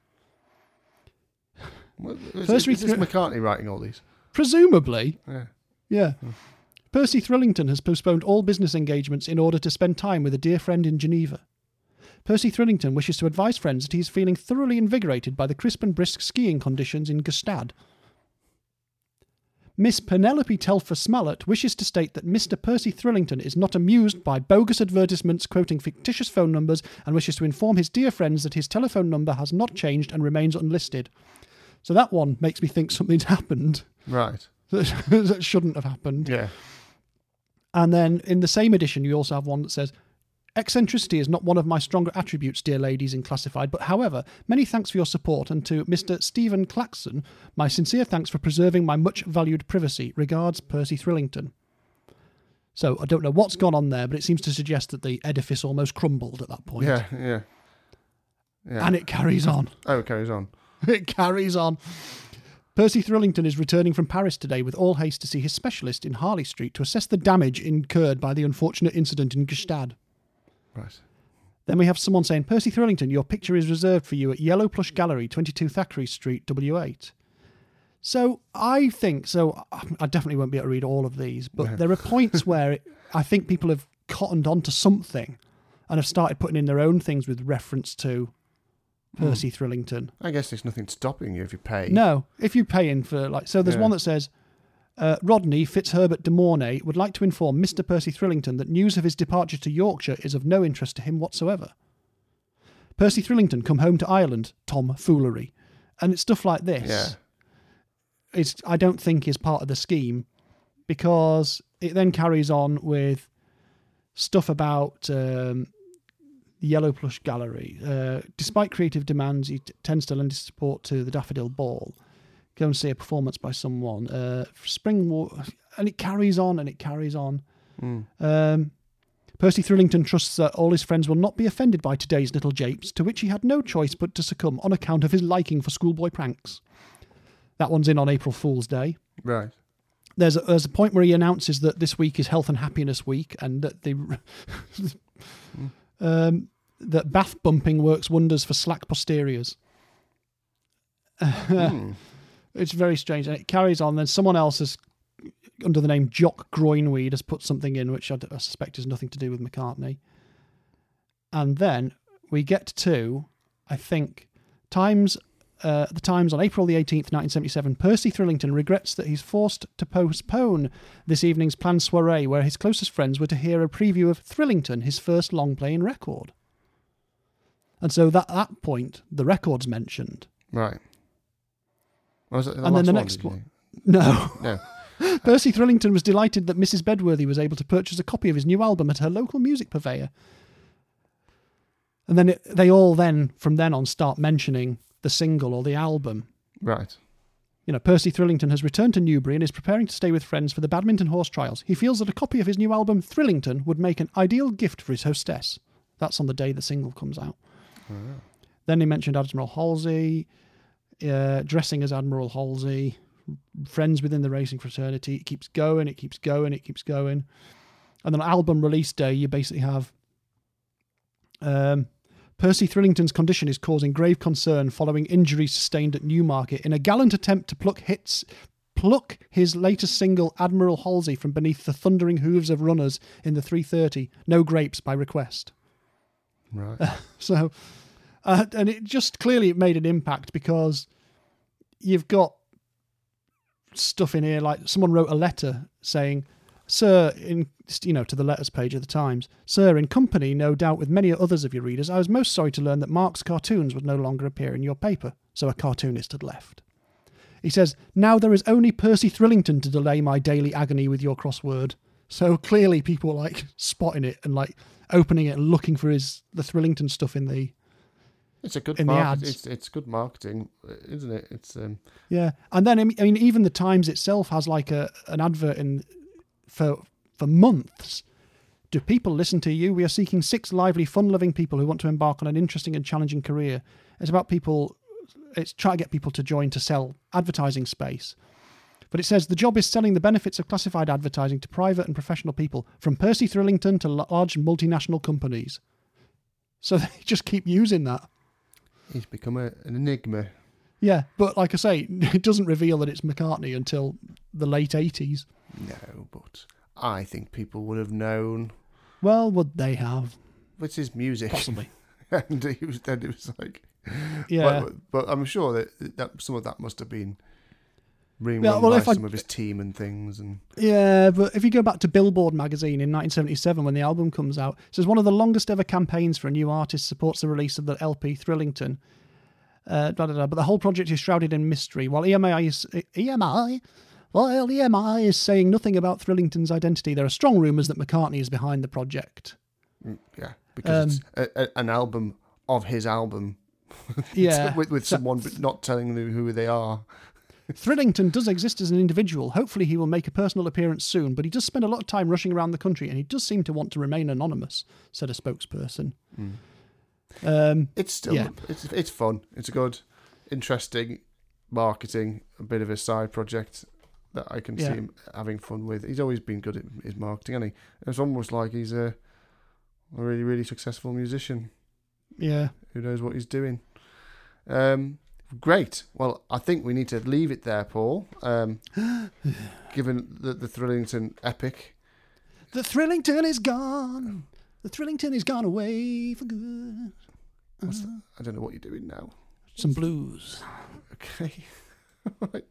Well, is, First is this we- McCartney writing all these? Presumably, Yeah. yeah. Percy Thrillington has postponed all business engagements in order to spend time with a dear friend in Geneva. Percy Thrillington wishes to advise friends that he is feeling thoroughly invigorated by the crisp and brisk skiing conditions in Gstaad. Miss Penelope Telfer Smollett wishes to state that Mr. Percy Thrillington is not amused by bogus advertisements quoting fictitious phone numbers and wishes to inform his dear friends that his telephone number has not changed and remains unlisted. So that one makes me think something's happened Right. that, shouldn't have happened. Yeah. And then in the same edition, you also have one that says, Eccentricity is not one of my stronger attributes, dear ladies in classified, but however, many thanks for your support, and to Mr. Stephen Claxon, my sincere thanks for preserving my much valued privacy. Regards, Percy Thrillington. So I don't know what's gone on there, but it seems to suggest that the edifice almost crumbled at that point. Yeah. Yeah. Yeah. And it carries on. oh, it carries on. it carries on. Percy Thrillington is returning from Paris today with all haste to see his specialist in Harley Street to assess the damage incurred by the unfortunate incident in Gstaad. Right. Then we have someone saying, Percy Thrillington, your picture is reserved for you at Yellow Plush Gallery, 22 Thackeray Street, W8. So I think, so I definitely won't be able to read all of these, but there are points where it, I think people have cottoned onto something and have started putting in their own things with reference to Percy Thrillington. I guess there's nothing stopping you if you pay. No, if you pay in for like, so there's Yeah. one that says, uh, Rodney Fitzherbert de Mornay would like to inform Mr. Percy Thrillington that news of his departure to Yorkshire is of no interest to him whatsoever. Percy Thrillington come home to Ireland, Tom Foolery, and it's stuff like this. Yeah. It's I don't think is part of the scheme because it then carries on with stuff about um, the Yellow Plush Gallery. Uh, despite creative demands, he t- tends to lend his support to the Daffodil Ball. Go and see a performance by someone. Uh, Spring War, and it carries on and it carries on. Um, Percy Thrillington trusts that all his friends will not be offended by today's little japes, to which he had no choice but to succumb on account of his liking for schoolboy pranks. That one's in on April Fool's Day Right. there's a, there's a point where he announces that this week is Health and Happiness Week, and that the um, that bath bumping works wonders for slack posteriors. Hmm. It's very strange, and it carries on. Then someone else has, under the name Jock Groinweed, has put something in which I, d- I suspect has nothing to do with McCartney. And then we get to, I think, Times. Uh, the Times on April the 18th, 1977, Percy Thrillington regrets that he's forced to postpone this evening's planned soiree where his closest friends were to hear a preview of Thrillington, his first long playing record. And so that, at that point, the record's mentioned. Right. Was the And then the one, next one- No. No. Percy Thrillington was delighted that Mrs. Bedworthy was able to purchase a copy of his new album at her local music purveyor. And then it, they all then, from then on, start mentioning the single or the album. Right. You know, Percy Thrillington has returned to Newbury and is preparing to stay with friends for the badminton horse trials. He feels that a copy of his new album, Thrillington, would make an ideal gift for his hostess. That's on the day the single comes out. Then he mentioned Admiral Halsey. uh, dressing as Admiral Halsey, friends within the racing fraternity. It keeps going, it keeps going, it keeps going. And then album release day, you basically have um, Percy Thrillington's condition is causing grave concern following injuries sustained at Newmarket in a gallant attempt to pluck hits. Pluck his latest single, Admiral Halsey, from beneath the thundering hooves of runners in the 330. No grapes by request. Right. So, uh, and it just clearly it made an impact because you've got stuff in here like someone wrote a letter saying, "Sir, in you know to the letters page of the Times, sir, in company, no doubt with many others of your readers, I was most sorry to learn that Mark's cartoons would no longer appear in your paper." So a cartoonist had left. He says, "Now there is only Percy Thrillington to delay my daily agony with your crossword." So clearly, people like spotting it and like opening it and looking for his the Thrillington stuff in the It's a good in the ads. It's it's good marketing, isn't it? It's um, Yeah, and then I mean, I mean, even the Times itself has like a an advert in for for months. Do people listen to you? We are seeking six lively, fun-loving people who want to embark on an interesting and challenging career. It's about people. It's trying to get people to join to sell advertising space. But it says the job is selling the benefits of classified advertising to private and professional people, from Percy Thrillington to large multinational companies. So they just keep using that. he's become a, an enigma. Yeah, but like I say, it doesn't reveal that it's McCartney until the late 80s. No, but I think people would have known. Well, would they have? It's his music, Possibly. and he was then it was like, Yeah. But, but I'm sure that, that some of that must have been rerun Yeah, well, if I- some of his team and things, and Yeah, but if you go back to Billboard magazine in 1977 when the album comes out, it says one of the longest ever campaigns for a new artist supports the release of the LP Thrillington. Uh, blah, blah, blah. But the whole project is shrouded in mystery. While EMI is EMI, while EMI is saying nothing about Thrillington's identity, there are strong rumours that McCartney is behind the project. mm, yeah, because Um, it's a, a, an album of his album. Yeah, with, with so- someone but not telling them who they are. Thrillington does exist as an individual. Hopefully, he will make a personal appearance soon, but he does spend a lot of time rushing around the country and he does seem to want to remain anonymous, said a spokesperson. Um, It's still Yeah. it's it's fun. It's good, interesting marketing. A bit of a side project that I can Yeah. see him having fun with. He's always been good at his marketing, and he it's almost like he's a, a really really successful musician yeah. who knows what he's doing. Um, great. Well, I think we need to leave it there, Paul. Um, given the the Thrillington epic. The Thrillington is gone. The Thrillington is gone away for good. What's that? I don't know what you're doing now. Some blues. Okay.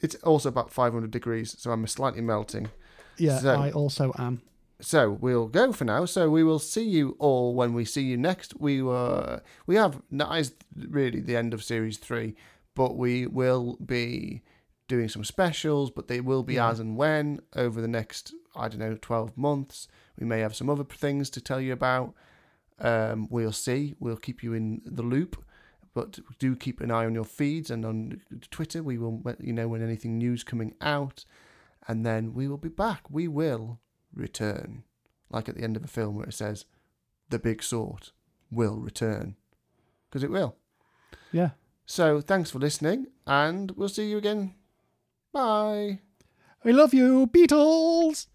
it's also about 500 degrees, so I'm slightly melting. Yeah, So- I also am. So we'll go for now. So we will see you all when we see you next. We were we have that is really the end of series three, but we will be doing some specials, but they will be Yeah. as and when over the next I don't know twelve months. We may have some other things to tell you about. Um, we'll see. We'll keep you in the loop. But do keep an eye on your feeds and on Twitter. We will let you know when anything new's coming out, and then we will be back. We will return, like at the end of a film where it says, "The big sort will return," because it will. Yeah. So thanks for listening, and we'll see you again. Bye. We love you, Beatles.